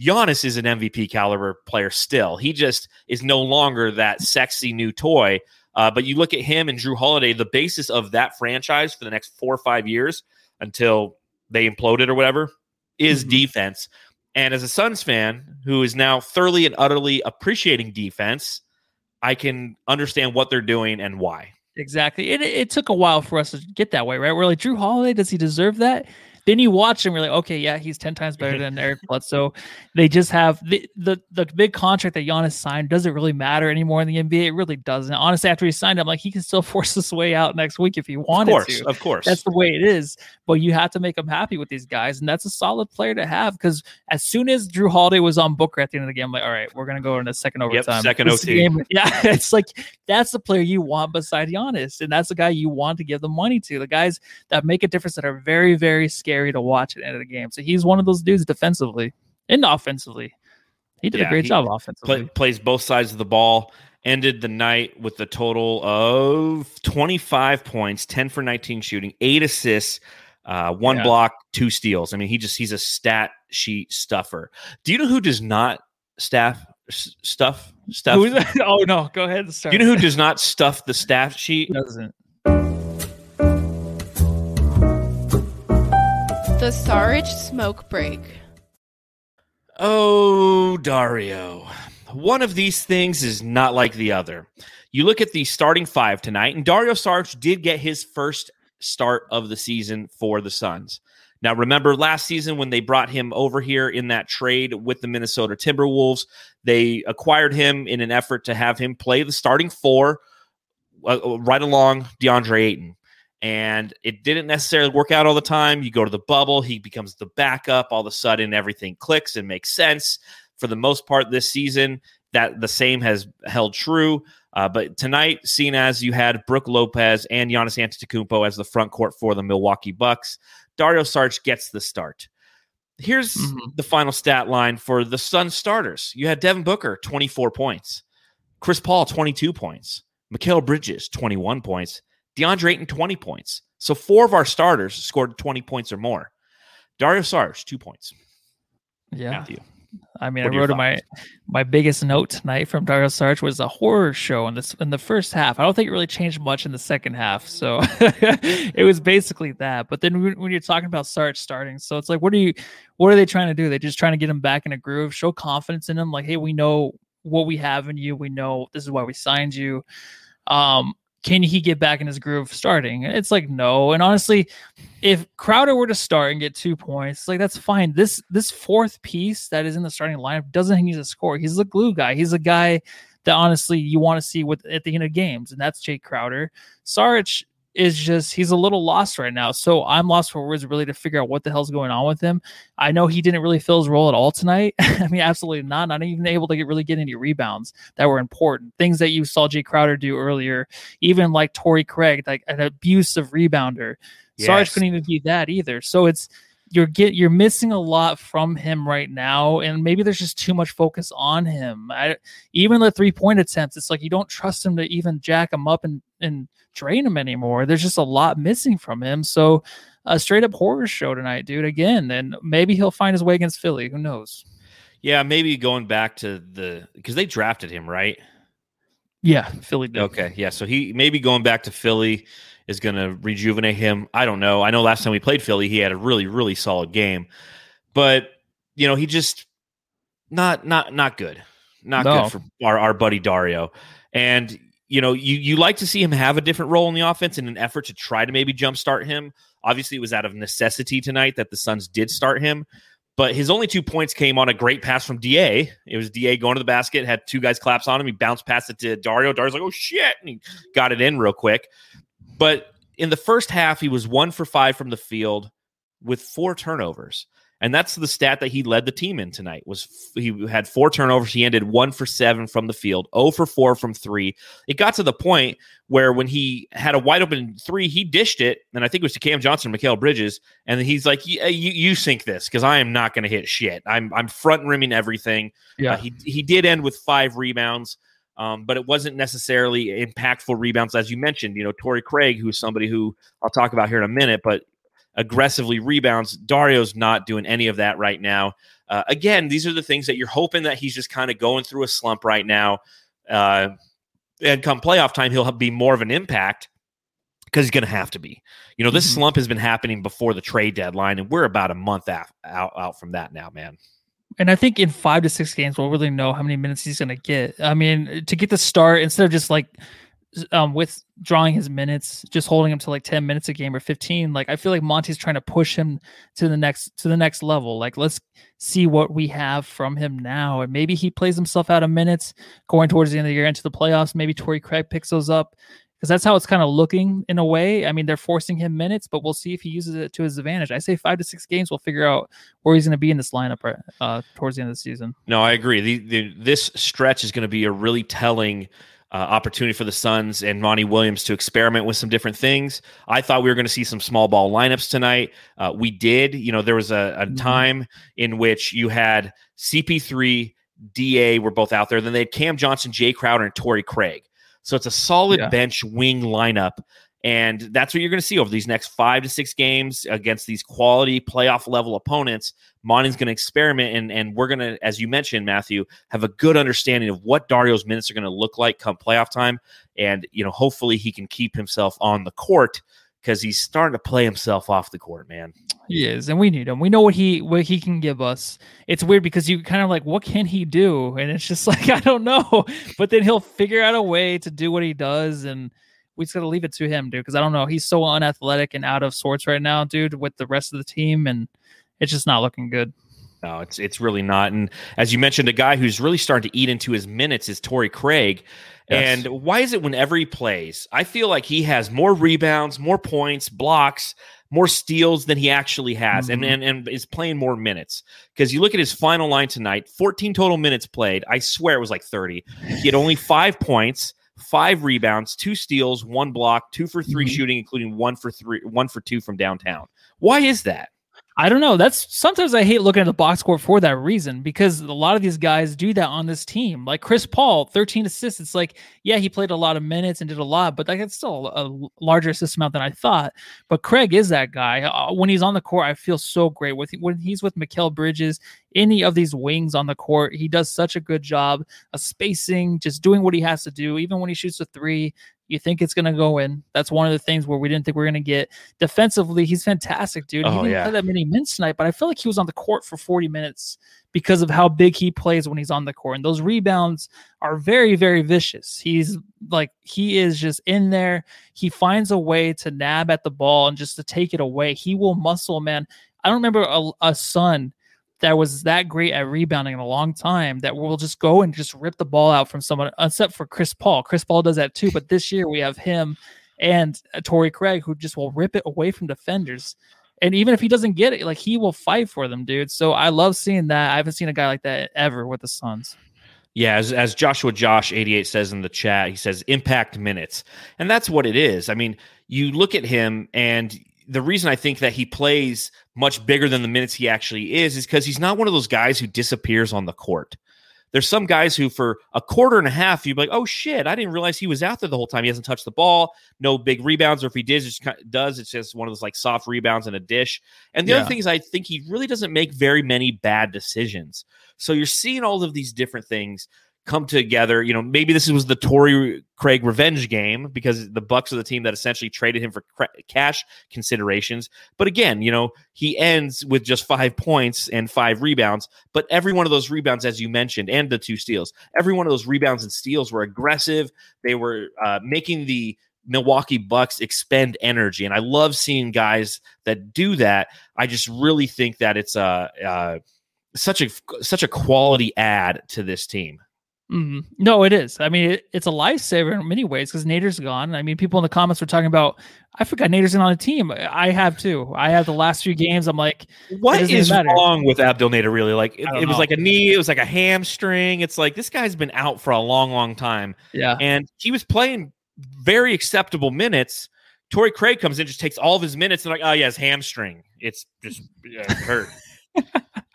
A: Giannis is an MVP caliber player still. He just is no longer that sexy new toy. Uh, but you look at him and Jrue Holiday, the basis of that franchise for the next four or five years until they imploded or whatever is mm-hmm. defense. And as a Suns fan who is now thoroughly and utterly appreciating defense, I can understand what they're doing and why.
B: Exactly. It, it took a while for us to get that way, right? We're like, Jrue Holiday, does he deserve that? Then you watch him, you're like, okay, yeah, he's ten times better than Eric Bledsoe. They just have the, the the big contract that Giannis signed doesn't really matter anymore in the NBA. It really doesn't. Honestly, after he signed, I'm like, he can still force his way out next week if he wanted
A: of course,
B: to.
A: Of course,
B: that's the way it is. But you have to make him happy with these guys, and that's a solid player to have. Because as soon as Jrue Holiday was on Booker at the end of the game, I'm like, all right, we're gonna go in a second overtime.
A: Yep, second
B: This
A: OT.
B: yeah, it's like that's the player you want beside Giannis, and that's the guy you want to give the money to. The guys that make a difference that are very, very scary to watch at the end of the game. So he's one of those dudes defensively and offensively. He did
A: Yeah,
B: a great job offensively.
A: Play, plays both sides of the ball. Ended the night with a total of 25 points, 10 for 19 shooting, eight assists, uh, one
B: Yeah.
A: block, two steals. I mean, he just he's a stat sheet stuffer. Do you know who does not staff stuff stuff?
B: Oh no, go ahead and
A: Do you know who does not stuff the staff sheet?
B: doesn't?
C: The Sarge smoke break.
A: Oh, Dario. One of these things is not like the other. You look at the starting five tonight, and Dario Saric did get his first start of the season for the Suns. Now, remember last season when they brought him over here in that trade with the Minnesota Timberwolves, they acquired him in an effort to have him play the starting four uh, right along DeAndre Ayton. And it didn't necessarily work out all the time. You go to the bubble, he becomes the backup. All of a sudden, everything clicks and makes sense. For the most part this season, that the same has held true. Uh, but tonight, seeing as you had Brook Lopez and Giannis Antetokounmpo as the front court for the Milwaukee Bucks, Dario Saric gets the start. Here's
B: Mhm.
A: the final stat line for the Sun starters. You had Devin Booker, 24 points. Chris Paul, 22 points. Mikal Bridges, 21 points. DeAndre Ayton, 20 points. So four of our starters scored 20 points or more. Dario Sarge, two points.
B: Yeah.
A: Matthew.
B: I mean, I wrote my my biggest note tonight from Dario Sarge was a horror show in this in the first half. I don't think it really changed much in the second half. So it was basically that. But then when when you're talking about Sarge starting, so it's like, what are you, what are they trying to do? They're just trying to get him back in a groove, show confidence in him. Like, hey, we know what we have in you. We know this is why we signed you. Um, can he get back in his groove starting? It's like no. And honestly, if Crowder were to start and get two points, like that's fine. This this fourth piece that is in the starting lineup doesn't need to score. He's the glue guy. He's a guy that honestly you want to see with at the end of games, and that's Jake Crowder. Saric is just he's a little lost right now. So I'm lost for words really to figure out what the hell's going on with him. I know he didn't really fill his role at all tonight. I mean, absolutely not. Not even able to get really get any rebounds that were important. Things that you saw Jake Crowder do earlier, even like Torrey Craig, like an abusive rebounder. Sarge couldn't even be that either. So it's you're get you're missing a lot from him right now, and maybe there's just too much focus on him. I, even the three point attempts, it's like you don't trust him to even jack him up and and drain him anymore. There's just a lot missing from him. So a straight up horror show tonight, dude. Again, and maybe he'll find his way against Philly. Who knows?
A: Yeah, maybe going back to the because they drafted him, right?
B: Yeah, Philly did.
A: Okay, yeah. So he maybe going back to Philly is going to rejuvenate him. I don't know. I know last time we played Philly, he had a really really solid game, but you know he just not not not good, not
B: No.
A: good for our our buddy Dario. And you know you you like to see him have a different role in the offense in an effort to try to maybe jumpstart him. Obviously, it was out of necessity tonight that the Suns did start him. But his only two points came on a great pass from Da. It was Da going to the basket, had two guys collapse on him. He bounced past it to Dario. Dario's like, "Oh shit!" and he got it in real quick. But in the first half, he was one for five from the field with four turnovers, and that's the stat that he led the team in tonight. Was he had four turnovers? He ended one for seven from the field, zero for four from three. It got to the point where when he had a wide open three, he dished it, and I think it was to Cam Johnson, Mikal Bridges, and he's like, you, you sink this because I am not going to hit shit. I'm I'm front rimming everything."
B: Yeah.
A: Uh, he he did end with five rebounds, um, but it wasn't necessarily impactful rebounds as you mentioned. You know, Torrey Craig, who's somebody who I'll talk about here in a minute, but aggressively rebounds. Dario's not doing any of that right now. Uh, again, these are the things that you're hoping that he's just kind of going through a slump right now. Uh, and come playoff time, he'll be more of an impact because he's going to have to be. You know, this
B: Mhm.
A: slump has been happening before the trade deadline, and we're about a month out, out, out from that now, man.
B: And I think in five to six games, we'll really know how many minutes he's going to get. I mean, to get the start instead of just like um, with drawing his minutes, just holding him to like 10 minutes a game or 15. Like I feel like Monty's trying to push him to the next to the next level. Like let's see what we have from him now. And maybe he plays himself out of minutes going towards the end of the year into the playoffs. Maybe Torrey Craig picks those up because that's how it's kind of looking in a way. I mean, they're forcing him minutes, but we'll see if he uses it to his advantage. I say five to six games, we'll figure out where he's going to be in this lineup uh, towards the end of the season.
A: No, I agree. The, the, this stretch is going to be a really telling uh, opportunity for the Suns and Monty Williams to experiment with some different things. I thought we were going to see some small ball lineups tonight. Uh, we did. You know, there was a, a mm-hmm. time in which you had CP3, DA were both out there. Then they had Cam Johnson, Jae Crowder, and Torrey Craig. So it's a solid yeah. bench wing lineup. And that's what you're going to see over these next five to six games against these quality playoff level opponents. Monty's going to experiment, and, and we're going to, as you mentioned, Matthew, have a good understanding of what Dario's minutes are going to look like come playoff time. And, you know, hopefully he can keep himself on the court because he's starting to play himself off the court, man.
B: He is, and we need him. We know what he what he can give us. It's weird because you kind of like, what can he do? And it's just like I don't know. But then he'll figure out a way to do what he does, and we just gotta leave it to him, dude. Because I don't know, he's so unathletic and out of sorts right now, dude, with the rest of the team, and it's just not looking good.
A: No, it's it's really not. And as you mentioned, a guy who's really starting to eat into his minutes is Torrey Craig. Yes. And why is it whenever he plays, I feel like he has more rebounds, more points, blocks, more steals than he actually has, mm-hmm. and, and and is playing more minutes. Because you look at his final line tonight, 14 total minutes played. I swear it was like 30. He had only five points, five rebounds, two steals, one block, two for 3 mm-hmm. shooting, including one for three, one for two from downtown. Why is that?
B: I don't know. That's sometimes I hate looking at the box score for that reason because a lot of these guys do that on this team. Like Chris Paul, 13 assists. It's like, yeah, he played a lot of minutes and did a lot, but it's still a larger assist amount than I thought. But Craig is that guy. Uh, when he's on the court, I feel so great with when he's with Mikal Bridges. Any of these wings on the court, he does such a good job of spacing, just doing what he has to do. Even when he shoots a three, you think it's going to go in. That's one of the things where we didn't think we are going to get. Defensively, he's fantastic, dude. Oh, he didn't yeah. play that many minutes tonight, but I feel like he was on the court for 40 minutes because of how big he plays when he's on the court. And those rebounds are very, very vicious. He's like, he is just in there. He finds a way to nab at the ball and just to take it away. He will muscle, man. I don't remember a, a son that was that great at rebounding in a long time that will just go and just rip the ball out from someone, except for Chris Paul. Chris Paul does that too, but this year we have him and uh, Torrey Craig who just will rip it away from defenders. And even if he doesn't get it, like he will fight for them, dude. So I love seeing that. I haven't seen a guy like that ever with the Suns.
A: Yeah, as, as Joshua Josh 88 says in the chat, he says impact minutes. And that's what it is. I mean, you look at him and the reason I think that he plays much bigger than the minutes he actually is is because he's not one of those guys who disappears on the court. There's some guys who, for a quarter and a half, you'd be like, "Oh shit, I didn't realize he was out there the whole time. He hasn't touched the ball, no big rebounds, or if he did, it kind of does it's just one of those like soft rebounds and a dish." And the yeah. other thing is, I think he really doesn't make very many bad decisions. So you're seeing all of these different things come together. You know, maybe this was the Torrey Craig revenge game because the Bucks are the team that essentially traded him for cash considerations. But again, you know, he ends with just five points and five rebounds. But every one of those rebounds, as you mentioned, and the two steals, every one of those rebounds and steals were aggressive. They were uh, making the Milwaukee Bucks expend energy, and I love seeing guys that do that. I just really think that it's a. Uh, such a such a quality add to this team.
B: Mm-hmm. No, it is. I mean, it, it's a lifesaver in many ways because Nader's gone. I mean, people in the comments were talking about, I forgot Nader's in on the team. I have too. I have the last few games. I'm like,
A: what is wrong with Abdel Nader? Really? Like, it, it was like a knee. It was like a hamstring. It's like this guy's been out for a long, long time.
B: Yeah,
A: and he was playing very acceptable minutes. Torrey Craig comes in, just takes all of his minutes, and like, oh yeah, his hamstring. It's just uh, hurt.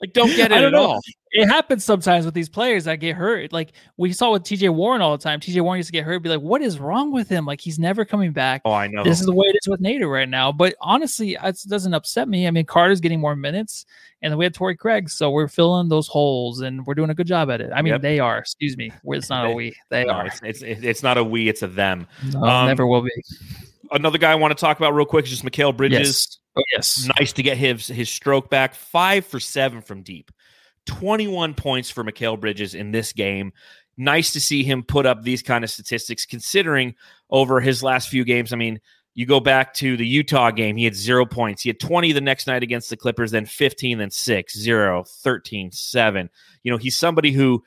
A: Like, don't get it at know. all.
B: It happens sometimes with these players that get hurt. Like we saw with TJ Warren all the time. TJ Warren used to get hurt, be like, "What is wrong with him? Like he's never coming back."
A: Oh, I know.
B: This is the way it is with Nader right now. But honestly, it doesn't upset me. I mean, Carter's getting more minutes, and then we had Torrey Craig, so we're filling those holes, and we're doing a good job at it. I mean, yep. they are. Excuse me, it's not a we. They no, are.
A: It's, it's, it's not a we. It's a them.
B: No, um, never will be.
A: Another guy I want to talk about real quick is just Mikal Bridges.
B: Yes. Oh, yes.
A: Nice to get his his stroke back. Five for seven from deep. 21 points for Mikal Bridges in this game. nice to see him put up these kind of statistics considering over his last few games. I mean, you go back to the Utah game, he had zero points. He had 20 the next night against the Clippers, then 15, then 6, 0, 13, 7. You know, he's somebody who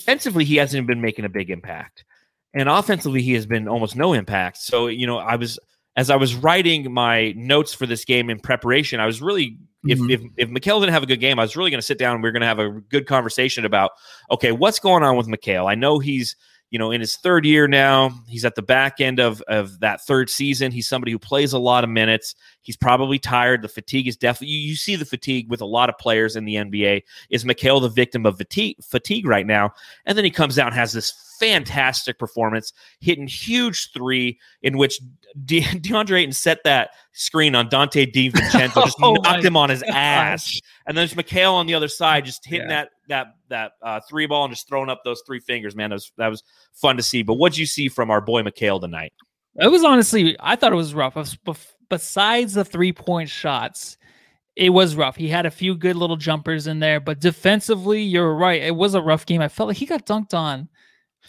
A: offensively, he hasn't been making a big impact. And offensively, he has been almost no impact. So, you know, I was, as I was writing my notes for this game in preparation, I was really Mm-hmm. If, if if Mikal didn't have a good game, I was really going to sit down and we are going to have a good conversation about okay, what's going on with Mikal? I know he's you know in his third year now. He's at the back end of of that third season. He's somebody who plays a lot of minutes. He's probably tired. The fatigue is definitely you, you see the fatigue with a lot of players in the NBA. Is Mikal the victim of fatigue fatigue right now? And then he comes out and has this fantastic performance, hitting huge three in which De- DeAndre Ayton set that screen on Donte DiVincenzo, just oh knocked him on his ass, and then there's Mikal on the other side, just hitting yeah. that that that uh, three ball and just throwing up those three fingers. Man, that was that was fun to see. But what'd you see from our boy Mikal tonight?
B: It was honestly, I thought it was rough. Besides the three point shots, it was rough. He had a few good little jumpers in there, but defensively, you're right. It was a rough game. I felt like he got dunked on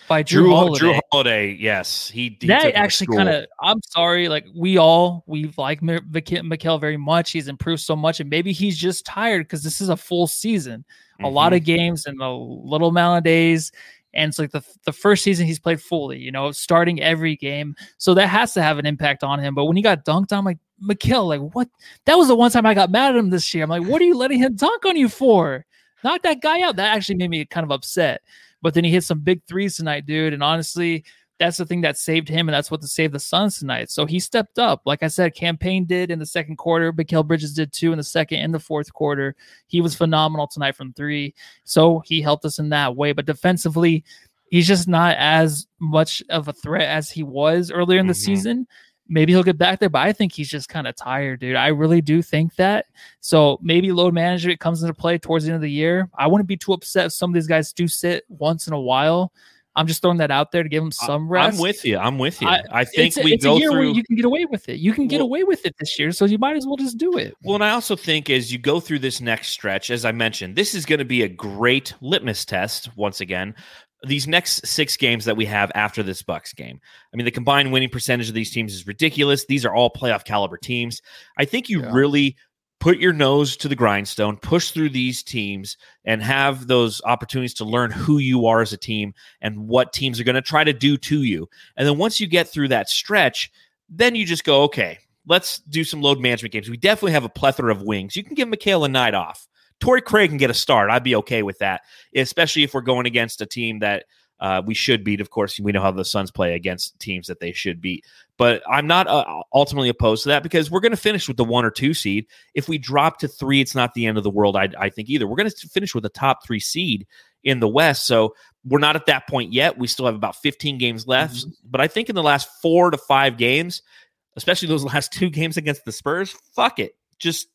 B: by Jrue, Jrue Holiday.
A: Jrue Holiday, yes, he,
B: he that actually kind of. I'm sorry, like we all we like Mikal very much. He's improved so much, and maybe he's just tired because this is a full season, mm-hmm. a lot of games and a little amount of days. And it's like the the first season he's played fully, you know, starting every game. So that has to have an impact on him. But when he got dunked on, I'm like, Mikal, like what? That was the one time I got mad at him this year. I'm like, what are you letting him dunk on you for? Knock that guy out. That actually made me kind of upset. But then he hit some big threes tonight, dude. And honestly, that's the thing that saved him, and that's what to save the Suns tonight. So he stepped up. Like I said, Cam Payne did in the second quarter. Mikal Bridges did too in the second and the fourth quarter. He was phenomenal tonight from three. So he helped us in that way. But defensively, he's just not as much of a threat as he was earlier in the mm-hmm. season maybe he'll get back there, but I think he's just kind of tired, dude. I really do think that. So maybe load management comes into play towards the end of the year. I wouldn't be too upset if some of these guys do sit once in a while. I'm just throwing that out there to give them some rest.
A: I'm with you. I'm with you. I, I think we
B: it's
A: go
B: a year
A: through.
B: Where you can get away with it. You can get well, away with it this year, so you might as well just do it.
A: Well, and I also think as you go through this next stretch, as I mentioned, this is going to be a great litmus test once again these next six games that we have after this Bucks game. I mean, the combined winning percentage of these teams is ridiculous. These are all playoff caliber teams. I think you yeah. really put your nose to the grindstone, push through these teams, and have those opportunities to learn who you are as a team and what teams are going to try to do to you. And then once you get through that stretch, then you just go, okay, let's do some load management games. We definitely have a plethora of wings. You can give Mikal a night off. Torrey Craig can get a start. I'd be okay with that, especially if we're going against a team that uh, we should beat. Of course, we know how the Suns play against teams that they should beat. But I'm not uh, ultimately opposed to that because we're going to finish with the one or two seed. If we drop to three, it's not the end of the world, I, I think, either. We're going to finish with a top three seed in the West. So we're not at that point yet. We still have about 15 games left. Mm-hmm. But I think in the last four to five games, especially those last two games against the Spurs, fuck it. Just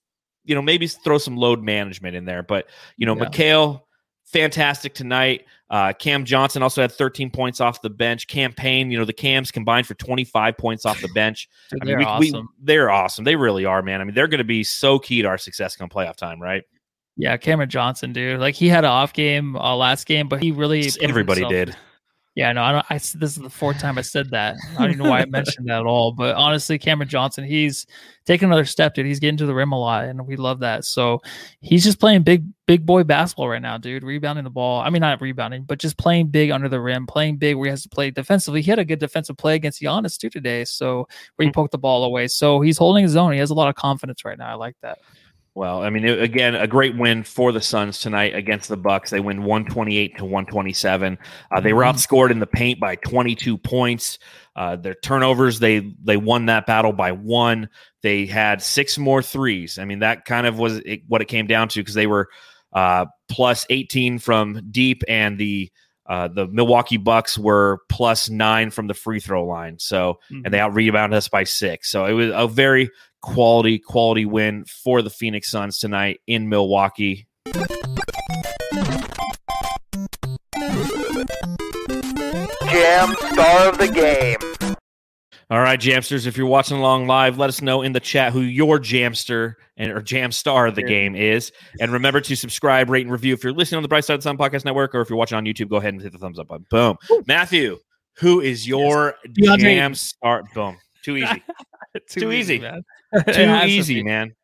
A: you know, maybe throw some load management in there. But, you know, yeah. Mikal, fantastic tonight. Uh, Cam Johnson also had 13 points off the bench. Cam Payne, you know, the Cams combined for 25 points off the bench.
B: I mean, we, awesome.
A: we, they're awesome. They really are, man. I mean, they're going to be so key to our success come playoff time, right?
B: Yeah, Cameron Johnson, dude. Like he had an off game uh, last game, but he really
A: everybody himself. did.
B: Yeah, no, I don't. I this is the fourth time I said that. I don't even know why I mentioned that at all. But honestly, Cameron Johnson, he's taking another step, dude. He's getting to the rim a lot, and we love that. So he's just playing big, big boy basketball right now, dude. Rebounding the ball. I mean, not rebounding, but just playing big under the rim, playing big where he has to play defensively. He had a good defensive play against Giannis too today, so where he mm. poked the ball away. So he's holding his own. He has a lot of confidence right now. I like that.
A: Well, I mean, again, a great win for the Suns tonight against the Bucks. They win 128 to 127. Uh, they were mm-hmm. outscored in the paint by 22 points. Uh, their turnovers, they they won that battle by one. They had six more threes. I mean, that kind of was it, what it came down to because they were uh, plus 18 from deep, and the uh, the Milwaukee Bucks were plus nine from the free throw line. So, mm-hmm. and they out rebounded us by six. So it was a very quality, quality win for the Phoenix Suns tonight in Milwaukee.
D: Jam star of the game.
A: All right, Jamsters, if you're watching along live, let us know in the chat who your Jamster and or Jam Star of the game is. And remember to subscribe, rate, and review. If you're listening on the Bright Side of the Sun Podcast Network or if you're watching on YouTube, go ahead and hit the thumbs up button. Boom. Matthew, who is your
B: DeAndre
A: Jam Star? Boom. Too easy.
B: Too,
A: easy.
B: man.
A: Too
B: It has to
A: easy, man.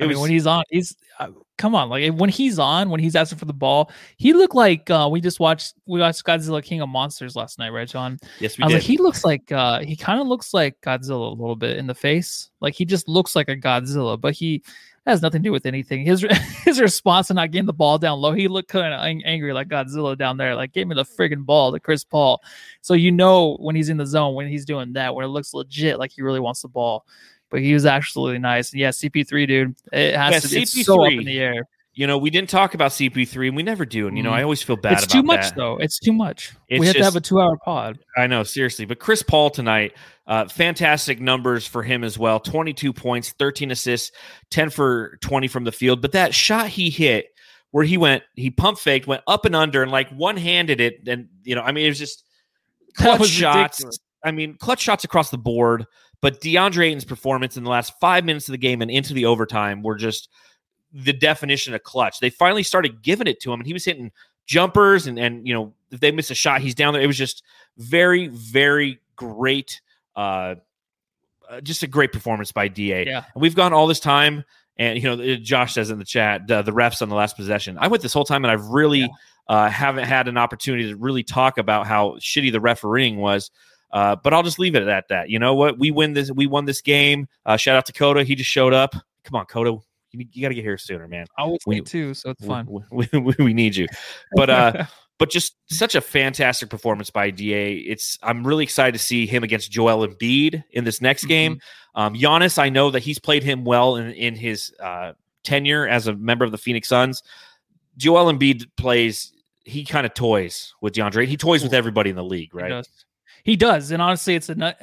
B: I mean, when he's on, he's uh, come on. Like when he's on, when he's asking for the ball, he looked like uh, we just watched. We watched Godzilla King of Monsters last night, right, John?
A: Yes, we
B: I was
A: did.
B: like, he looks like uh, he kind of looks like Godzilla a little bit in the face. Like he just looks like a Godzilla, but he has nothing to do with anything. His his response to not getting the ball down low, he looked kind of angry like Godzilla down there. Like, give me the friggin' ball to Chris Paul. So you know when he's in the zone, when he's doing that, when it looks legit, like he really wants the ball. But he was absolutely nice. And yeah, CP3, dude, it has
A: Yeah,
B: to be so up
A: CP3.
B: in the air.
A: You know, we didn't talk about CP3, and we never do. And, you know. I always feel bad
B: It's too much
A: that.
B: though. It's too much.
A: It's
B: we have to have a two-hour pod.
A: I know, seriously. But Chris Paul tonight, uh, fantastic numbers for him as well 22 points, 13 assists, 10 for 20 from the field. But that shot he hit, where he went, he pump faked, went up and under, and like one handed it. And, you know, I mean, it was just clutch
B: was
A: shots.
B: ridiculous.
A: I mean, clutch shots across the board. But DeAndre Ayton's performance in the last five minutes of the game and into the overtime were just the definition of clutch. They finally started giving it to him, and he was hitting jumpers, and and you know if they miss a shot, he's down there. It was just very, very great. Uh, uh, just a great performance by Da.
B: Yeah.
A: And we've gone all this time, and you know, Josh says in the chat, the, the refs on the last possession. I went this whole time, and I've really
B: Yeah.
A: uh, haven't had an opportunity to really talk about how shitty the refereeing was. Uh, but I'll just leave it at that. You know what? We win this. We won this game. Uh, shout out to Coda. He just showed up. Come on, Coda. You, you got to get here sooner, man.
B: I was late too, so it's fun.
A: We, we, we need you. But uh, but just such a fantastic performance by Da. It's I'm really excited to see him against Joel Embiid in this next game. Um, Giannis, I know that he's played him well in in his uh, tenure as a member of the Phoenix Suns. Joel Embiid plays. He kind of toys with DeAndre. He toys with everybody in the league, right?
B: He does. He does, and honestly, it's a.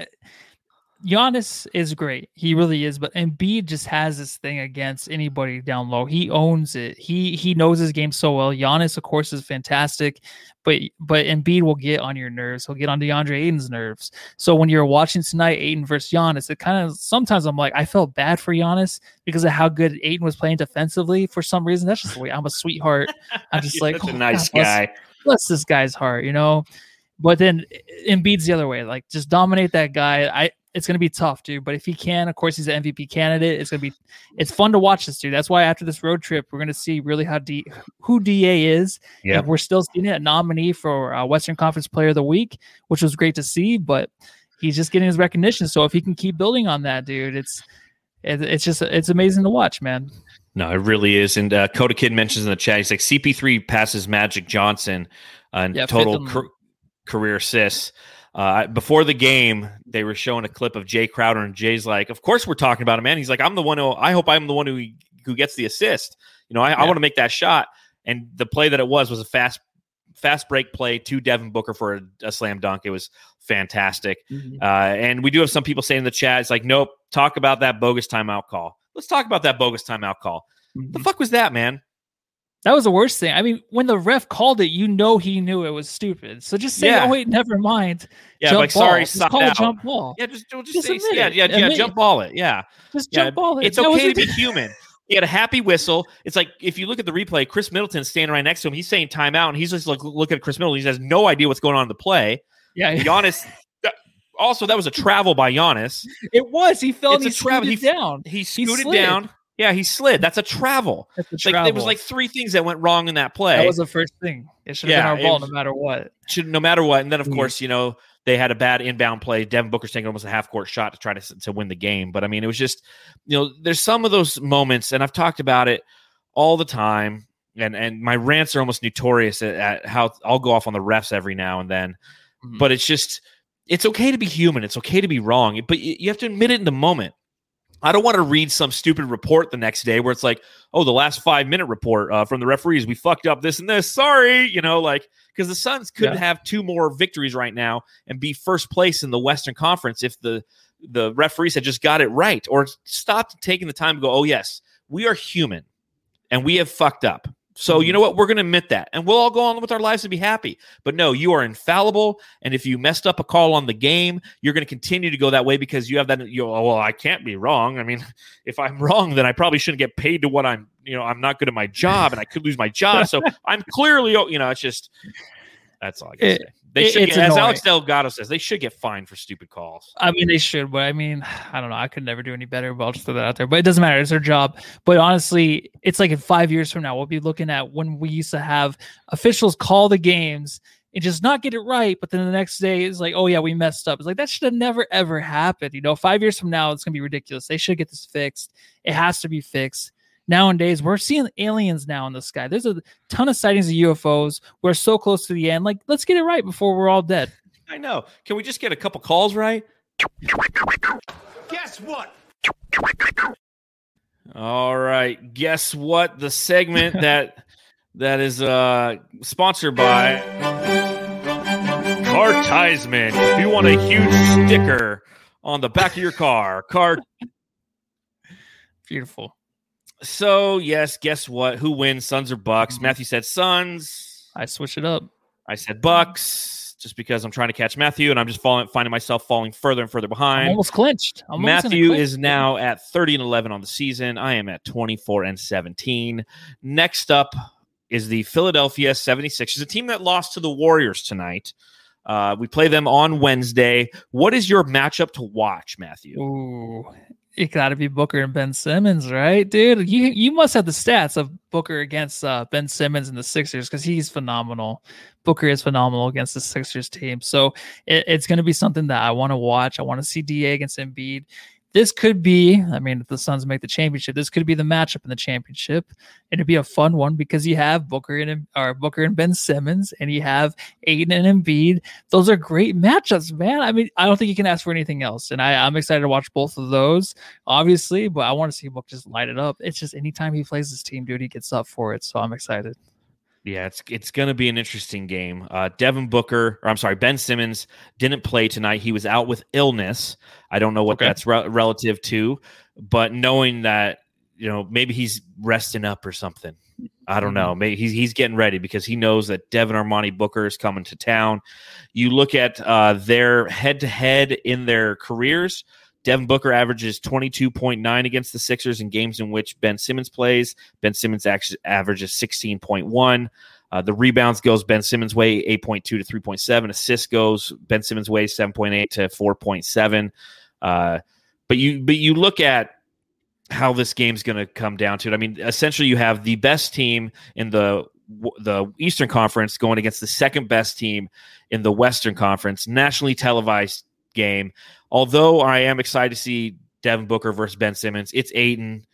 B: Giannis is great. He really is, but Embiid just has this thing against anybody down low. He owns it. He he knows his game so well. Giannis, of course, is fantastic, but but Embiid will get on your nerves. He'll get on DeAndre Ayton's nerves. So when you're watching tonight, Ayton versus Giannis, it kind of sometimes I'm like I felt bad for Giannis because of how good Ayton was playing defensively. For some reason, that's just the way I'm a sweetheart. I'm just like
A: such a
B: "Oh,
A: nice
B: God bless
A: guy.
B: bless this guy's heart, you know. But then Embiid's the other way. Like just dominate that guy. I it's gonna be tough, dude. But if he can, of course, he's an MVP candidate. It's gonna be it's fun to watch this dude. That's why after this road trip, we're gonna see really how D who Da is.
A: Yeah.
B: We're still seeing it a nominee for uh, Western Conference Player of the Week, which was great to see. But he's just getting his recognition. So if he can keep building on that, dude, it's it, it's just it's amazing to watch, man.
A: No, it really is. And uh, Coda Kid mentions in the chat, he's like CP3 passes Magic Johnson uh, in
B: Yeah,
A: total car- career assists. Uh, before the game, they were showing a clip of Jae Crowder, and Jae's like, "Of course we're talking about him, man." He's like, "I'm the one who I hope I'm the one who who gets the assist. You know, I, I want to make that shot." And the play that it was was a fast fast break play to Devin Booker for a, a slam dunk. It was fantastic. Uh, and we do have some people saying in the chat, it's like, nope, talk about that bogus timeout call. Let's talk about that bogus timeout call. The fuck was that, man?
B: That was the worst thing. I mean, when the ref called it, you know he knew it was stupid. So just say,
A: Yeah.
B: "Oh wait, never mind."
A: Yeah,
B: jump
A: like sorry.
B: Just call
A: out.
B: jump ball.
A: Yeah, just just,
B: Just
A: say,
B: admit
A: yeah, yeah, yeah, jump ball it. Yeah,
B: Just
A: yeah.
B: jump ball. it.
A: It's
B: That
A: okay to be human. He had a happy whistle. It's like if you look at the replay, Khris Middleton standing right next to him. He's saying timeout, and he's just like look at Khris Middleton. He has no idea what's going on in the play.
B: Yeah,
A: Giannis. also, that was a travel by Giannis.
B: it was. He fell
A: It's
B: and
A: a
B: he
A: travel. He-
B: down.
A: He scooted
B: slid.
A: down. Yeah, he slid. That's a travel.
B: That's the
A: Like there was like three things that went wrong in that play.
B: that was the first thing. It should have
A: Yeah,
B: been our ball
A: was-
B: no matter what.
A: should no matter what. And then of
B: Mhm.
A: course, you know, they had a bad inbound play. Devin Booker's taking almost a half court shot to try to to win the game. But I mean, it was just, you know, there's some of those moments, and I've talked about it all the time. And and my rants are almost notorious at, at how I'll go off on the refs every now and then.
B: Mhm.
A: But it's just it's okay to be human. It's okay to be wrong, but you have to admit it in the moment. I don't want to read some stupid report the next day where it's like, oh, the last five minute report uh, from the referees, we fucked up this and this. Sorry, you know, like because the Suns could
B: Yeah.
A: have two more victories right now and be first place in the Western Conference if the the referees had just got it right or stopped taking the time to go, oh yes, we are human and we have fucked up. So, you
B: Mhm.
A: know what? We're going to admit that and we'll all go on with our lives and be happy. But no, you are infallible. And if you messed up a call on the game, you're going to continue to go that way because you have that. You oh, well, I can't be wrong. I mean, if I'm wrong, then I probably shouldn't get paid to what I'm, you know, I'm not good at my job and I could lose my job. So I'm clearly, oh, you know, it's just, that's all I can
B: It-
A: say. They
B: it-
A: should, get, as. Alex Delgado says, they should get fined for stupid calls.
B: I mean, they should, but I mean, I don't know. I could never do any better, but I'll just throw that out there. But it doesn't matter. It's their job. But honestly, it's like in five years from now, we'll be looking at when we used to have officials call the games and just not get it right. But then the next day, it's like, oh, yeah, we messed up. It's like, that should have never, ever happened. You know, five years from now, it's going to be ridiculous. They should get this fixed. It has to be fixed. Nowadays, we're seeing aliens now in the sky. There's a ton of sightings of UFOs. We're so close to the end. Like, let's get it right before we're all dead.
A: I know. Can we just get a couple calls right?
E: Guess what?
A: All right. Guess what? The segment that that is uh sponsored by Car Tiesman. If you want a huge sticker on the back of your car, car.
B: Beautiful.
A: So yes, guess what? Who wins? Suns or Bucks?
B: Mhm.
A: Matthew said Suns.
B: I switch it up.
A: I said Bucks, just because I'm trying to catch Matthew, and I'm just falling, finding myself falling further and further
B: I'm
A: behind.
B: almost clinched. I'm almost
A: Matthew
B: clinch.
A: is now at 30 and 11 on the season. I am at 24 and 17. Next up is the Philadelphia 76ers, a team that lost to the Warriors tonight. Uh, we play them on Wednesday. What is your matchup to watch, Matthew?
B: Ooh, it got to be Booker and Ben Simmons, right, dude? You you must have the stats of Booker against uh, Ben Simmons and the Sixers because he's phenomenal. Booker is phenomenal against the Sixers team, so it, it's going to be something that I want to watch. I want to see Da against Embiid. This could be, I mean, if the Suns make the championship, this could be the matchup in the championship. It'd be a fun one because you have Booker and or Booker and Ben Simmons, and you have Ayton and Embiid those are great matchups, man. I mean, I don't think you can ask for anything else. And I, I'm excited to watch both of those, obviously, but I want to see Book just light it up. It's just anytime he plays this team, dude, he gets up for it. So I'm excited.
A: Yeah, it's it's going to be an interesting game. Uh, Devin Booker, or I'm sorry, Ben Simmons didn't play tonight. He was out with illness. I don't know what
B: Okay.
A: that's re- relative to, but knowing that you know maybe he's resting up or something. I don't know. Maybe he's he's getting ready because he knows that Devin Armani Booker is coming to town. You look at uh, their head to head in their careers. Devin Booker averages 22.9 against the Sixers in games in which Ben Simmons plays. Ben Simmons actually averages 16.1. Uh, the rebounds goes Ben Simmons' way 8.2 to 3.7. Assists goes Ben Simmons' way 7.8 to 4.7. Uh, but you but you look at how this game's going to come down to it. I mean, essentially, you have the best team in the the Eastern Conference going against the second best team in the Western Conference, nationally televised game. Although I am excited to see Devin Booker versus Ben Simmons, it's Ayton,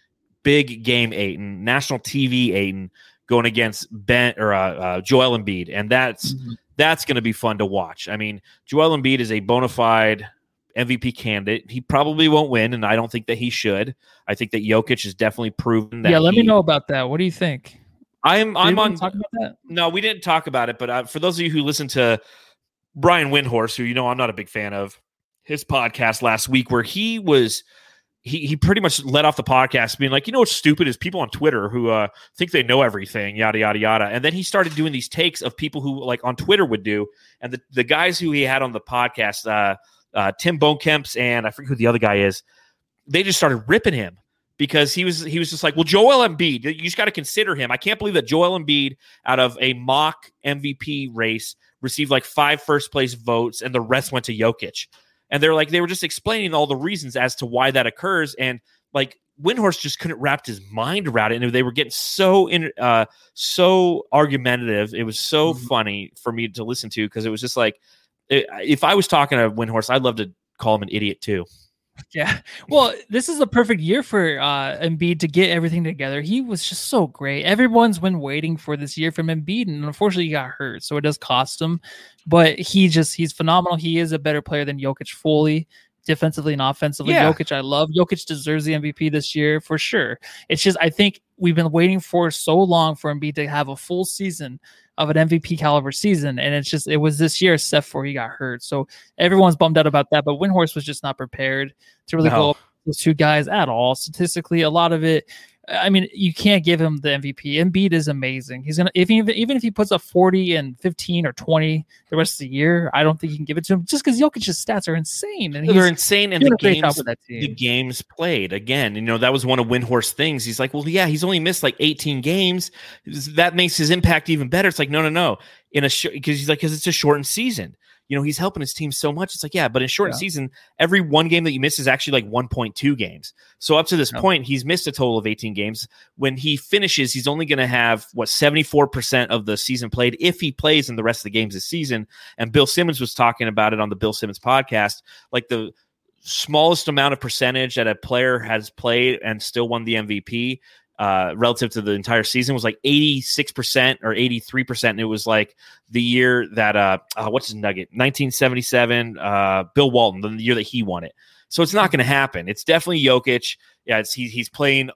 A: big game Ayton, national TV Ayton going against Ben or uh, uh, Joel Embiid, and that's that's going to be fun to watch. I mean, Joel Embiid is a bona fide MVP candidate. He probably won't win, and I don't think that he should. I think that Jokic has definitely proven that.
B: yeah, let me know about that. What do you think?
A: I'm I'm on.
B: talk about that.
A: No, we didn't talk about it, but uh, for those of you who listen to Brian Windhorst, who you know I'm not a big fan of, his podcast last week where he was he he pretty much let off the podcast being like, you know what's stupid is people on Twitter who uh, think they know everything, yada yada yada. And then he started doing these takes of people who like on Twitter would do, and the the guys who he had on the podcast, uh, uh, Tim Bontemps and I forget who the other guy is, they just started ripping him because he was he was just like, well, Joel Embiid, you just got to consider him. I can't believe that Joel Embiid out of a mock MVP race received like five first place votes and the rest went to Jokic. And they're like they were just explaining all the reasons as to why that occurs and like Windhorst just couldn't wrap his mind around it, and they were getting so in, uh, so argumentative. It was so
B: Mhm.
A: funny for me to listen to because it was just like, i- if I was talking to Windhorst, I'd love to call him an idiot too.
B: Yeah. Well, this is a perfect year for uh Embiid to get everything together. He was just so great. Everyone's been waiting for this year from Embiid, and unfortunately he got hurt, so it does cost him. But he just he's phenomenal. He is a better player than Jokic fully. Defensively and offensively,
A: Yeah.
B: Jokic, I love. Jokic deserves the MVP this year for sure. It's just I think we've been waiting for so long for Embiid to have a full season of an MVP caliber season, and it's just it was this year except for he got hurt. So everyone's bummed out about that. But Windhorst was just not prepared to really
A: No.
B: go up those two guys at all. Statistically, a lot of it, I mean, you can't give him the MVP. Embiid is amazing. He's gonna if he, even if he puts up forty and fifteen or twenty the rest of the year, I don't think you can give it to him just because Jokic's stats are insane and
A: They're insane, and the
B: a great job
A: games the games played again. You know that was one of Windhorst's things. He's like, well, yeah, he's only missed like 18 games. That makes his impact even better. It's like, no, no, no. In a because he's like, because it's a shortened season. You know, he's helping his team so much. It's like, yeah, but in shortened
B: Yeah.
A: season, every one game that you miss is actually like 1.2 games. So up to this
B: Yeah.
A: point, he's missed a total of 18 games. When he finishes, he's only going to have what 74% of the season played if he plays in the rest of the games this season. And Bill Simmons was talking about it on the Bill Simmons podcast. Like the smallest amount of percentage that a player has played and still won the MVP uh, relative to the entire season was like 86% or 83%. And it was like the year that, uh, uh, what's his nugget? 1977, uh, Bill Walton, the year that he won it. So it's not going to happen. It's definitely Jokic. Yeah, it's, he, he's playing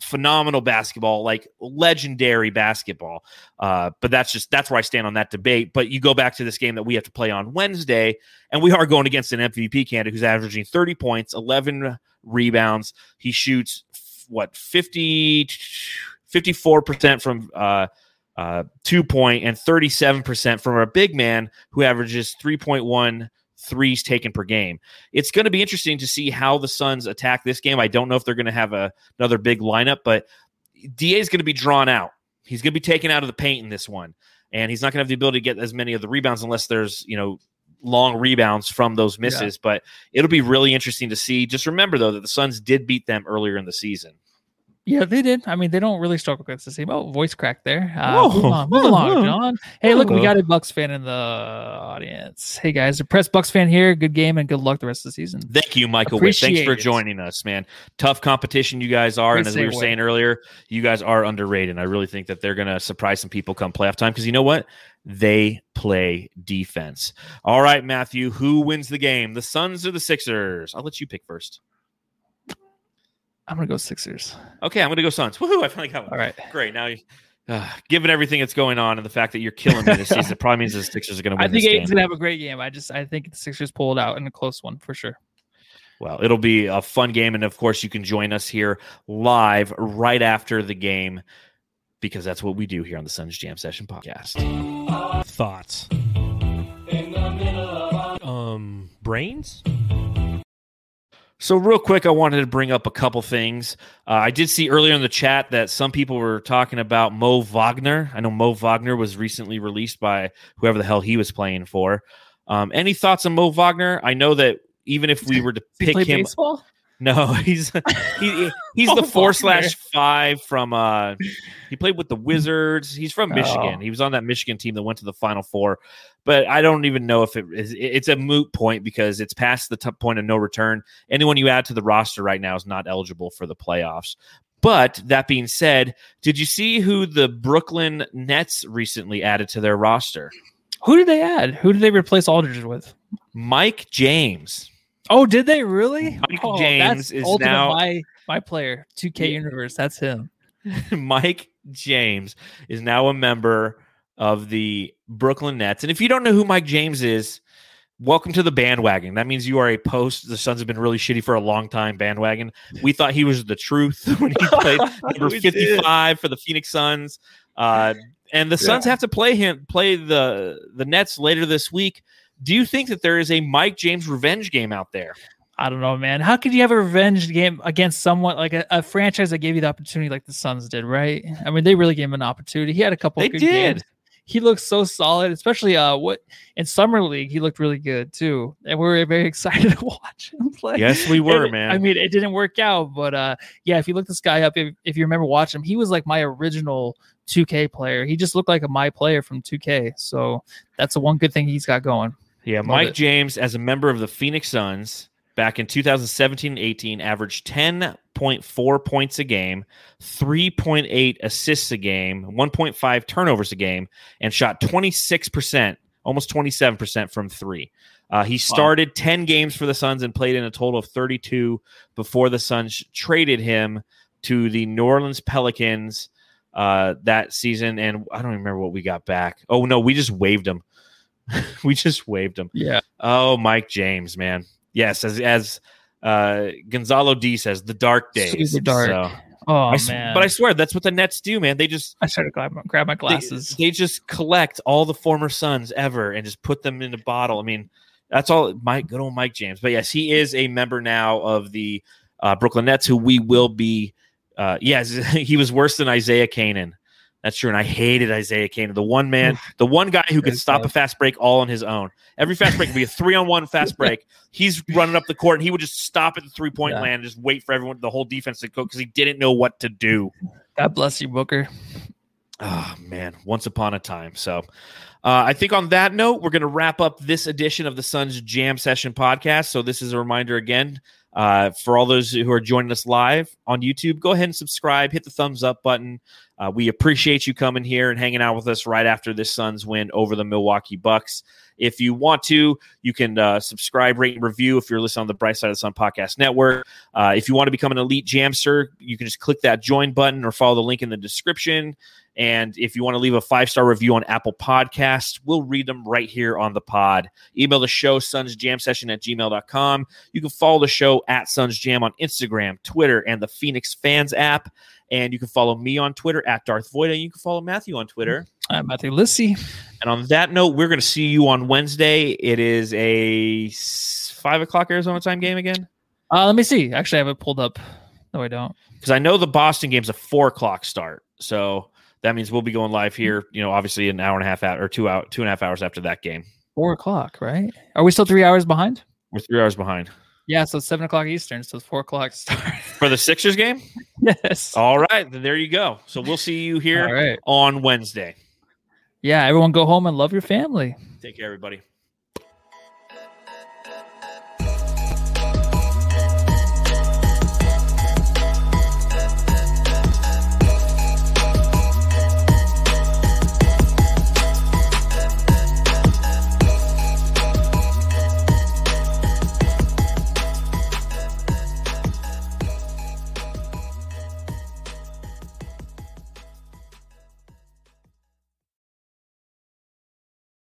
A: phenomenal basketball, like legendary basketball. Uh, but that's just that's where I stand on that debate. But you go back to this game that we have to play on Wednesday, and we are going against an MVP candidate who's averaging 30 points, 11 rebounds. He shoots what 50 54% from uh uh, two point and 37% from a big man who averages 3.1 threes taken per game. It's going to be interesting to see how the Suns attack this game. I don't know if they're going to have a, another big lineup, but DA is going to be drawn out. He's going to be taken out of the paint in this one, and he's not going to have the ability to get as many of the rebounds unless there's you know long rebounds from those misses. But it'll be really interesting to see. Just remember though that the Suns did beat them earlier in the season.
B: Yeah, they did. I mean, they don't really struggle against the team. Oh, voice crack there. Uh,
A: Whoa,
B: move on, move
A: whoa,
B: along,
A: whoa.
B: John. Hey, look, we got a Bucks fan in the audience. Hey guys, a press Bucks fan here. Good game and good luck the rest of the season.
A: Thank you, Michael Witt. Thanks for
B: it.
A: joining us, man. Tough competition you guys are.
B: Great
A: and as we were
B: segue.
A: saying earlier, you guys are underrated. I really think that they're going to surprise some people come playoff time because you know what? They play defense. All right, Matthew, who wins the game? The Suns or the Sixers? I'll let you pick first.
B: I'm gonna go Sixers.
A: Okay, I'm going to go Suns. Woohoo, I finally got one.
B: All right.
A: Great. Now, uh, given everything that's going on and the fact that you're killing me this season, it probably means the Sixers are going to win. I think.
B: Ayton's gonna have a great game. I just I think the Sixers pull it out in a close one for sure.
A: Well, it'll be a fun game. And of course, you can join us here live right after the game because that's what we do here on the Suns Jam Session podcast.
D: Thoughts? Um, brains?
A: So, real quick, I wanted to bring up a couple things. Uh, I did see earlier in the chat that some people were talking about Mo Wagner. I know Mo Wagner was recently released by whoever the hell he was playing for. Um, any thoughts on Mo Wagner? I know that even if we were to
B: Does
A: pick
B: play
A: him,
B: baseball?
A: No, he's he, he's
B: Oh,
A: the four slash five from uh he played with the Wizards. He's from Michigan.
B: Oh.
A: He was on that Michigan team that went to the final four. But I don't even know if it is it's a moot point because it's past the t- point of no return. Anyone you add to the roster right now is not eligible for the playoffs. But that being said, did you see who the Brooklyn Nets recently added to their roster?
B: Who did they add? Who did they replace Aldridge with?
A: Mike James.
B: Oh, did they really?
A: Mike
B: oh,
A: James
B: that's
A: is now-
B: my my player. 2K
A: Yeah.
B: universe. That's him.
A: Mike James is now a member of the Brooklyn Nets. And if you don't know who Mike James is, welcome to the bandwagon. That means you are a post. The Suns have been really shitty for a long time. Bandwagon. We thought he was the truth when he played number
B: We did.
A: 55 for the Phoenix Suns. Uh, and the Suns have to play him play the the Nets later this week. Do you think that there is a Mike James revenge game out there?
B: I don't know, man. How could you have a revenge game against someone like a, a franchise that gave you the opportunity like the Suns did, right? I mean, they really gave him an opportunity. He had a couple
A: They
B: good
A: did.
B: games. He looked so solid, especially uh what in summer league, he looked really good too. And we were very excited to watch him play.
A: Yes, we were,
B: And,
A: man.
B: I mean, it didn't work out, but uh yeah, if you look this guy up, if, if you remember watching him, he was like my original 2K player. He just looked like a my player from 2K. So that's the one good thing he's got going.
A: Yeah, Mike. James, as a member of the Phoenix Suns back in 2017 and 18, averaged 10.4 points a game, 3.8 assists a game, 1.5 turnovers a game, and shot 26%, almost 27% from three. Uh, he started 10 games for the Suns and played in a total of 32 before the Suns traded him to the New Orleans Pelicans uh, that season. And I don't remember what we got back. Oh, no, we just waived him. we just waved him.
B: Yeah.
A: Oh, Mike James, man. Yes, as as uh, Gonzalo D says, the dark days.
B: Super dark.
A: So,
B: Oh
A: I
B: man!
A: but I swear that's what the Nets do, man. They just
B: I started grab, my- grab my glasses.
A: they just collect all the former Suns ever and just put them in a bottle. I mean, that's all. Mike, good old Mike James. But yes, he is a member now of the uh, Brooklyn Nets, who we will be. Uh, yes, he was worse than Isaiah Canaan. That's true, and I hated Isaiah Canaan, the one man, the one guy who could stop a fast break all on his own. Every fast break would be a three on one fast break. He's running up the court, and he would just stop at the three point
B: Yeah.
A: land, and just wait for everyone, the whole defense to go because he didn't know what to do.
B: God bless you, Booker.
A: Oh man, once upon a time. So, uh, I think on that note, we're going to wrap up this edition of the Suns Jam Session podcast. So, this is a reminder again uh, for all those who are joining us live on YouTube. Go ahead and subscribe, hit the thumbs up button. Uh, we appreciate you coming here and hanging out with us right after this Suns win over the Milwaukee Bucks. If you want to, you can uh, subscribe, rate, and review if you're listening on the Bright Side of the Sun Podcast Network. Uh, if you want to become an elite jamster, you can just click that join button or follow the link in the description. And if you want to leave a five star review on Apple Podcasts, we'll read them right here on the pod. Email the show, sunsjamsession at gmail.com. You can follow the show at Suns Jam on Instagram, Twitter, and the Phoenix Fans app. And you can follow me on Twitter at Darth Void, and you can follow Matthew on Twitter.
B: I'm Matthew Lissy.
A: And on that note, we're going to see you on Wednesday. It is a five o'clock Arizona time game again.
B: Uh, let me see. Actually, I have it pulled up. No, I don't.
A: because I know the Boston game's a four o'clock start, so that means we'll be going live mm-hmm. here. You know, obviously an hour and a half out or two out two and a half hours after that game.
B: Four o'clock, right? Are we still three hours behind?
A: We're three hours behind
B: Yeah, so seven o'clock Eastern, so it's four o'clock start.
A: for the Sixers game.
B: yes.
A: All right, then there you go. So we'll see you here
B: right.
A: on Wednesday.
B: Yeah, everyone go home and love your family.
A: Take care, everybody.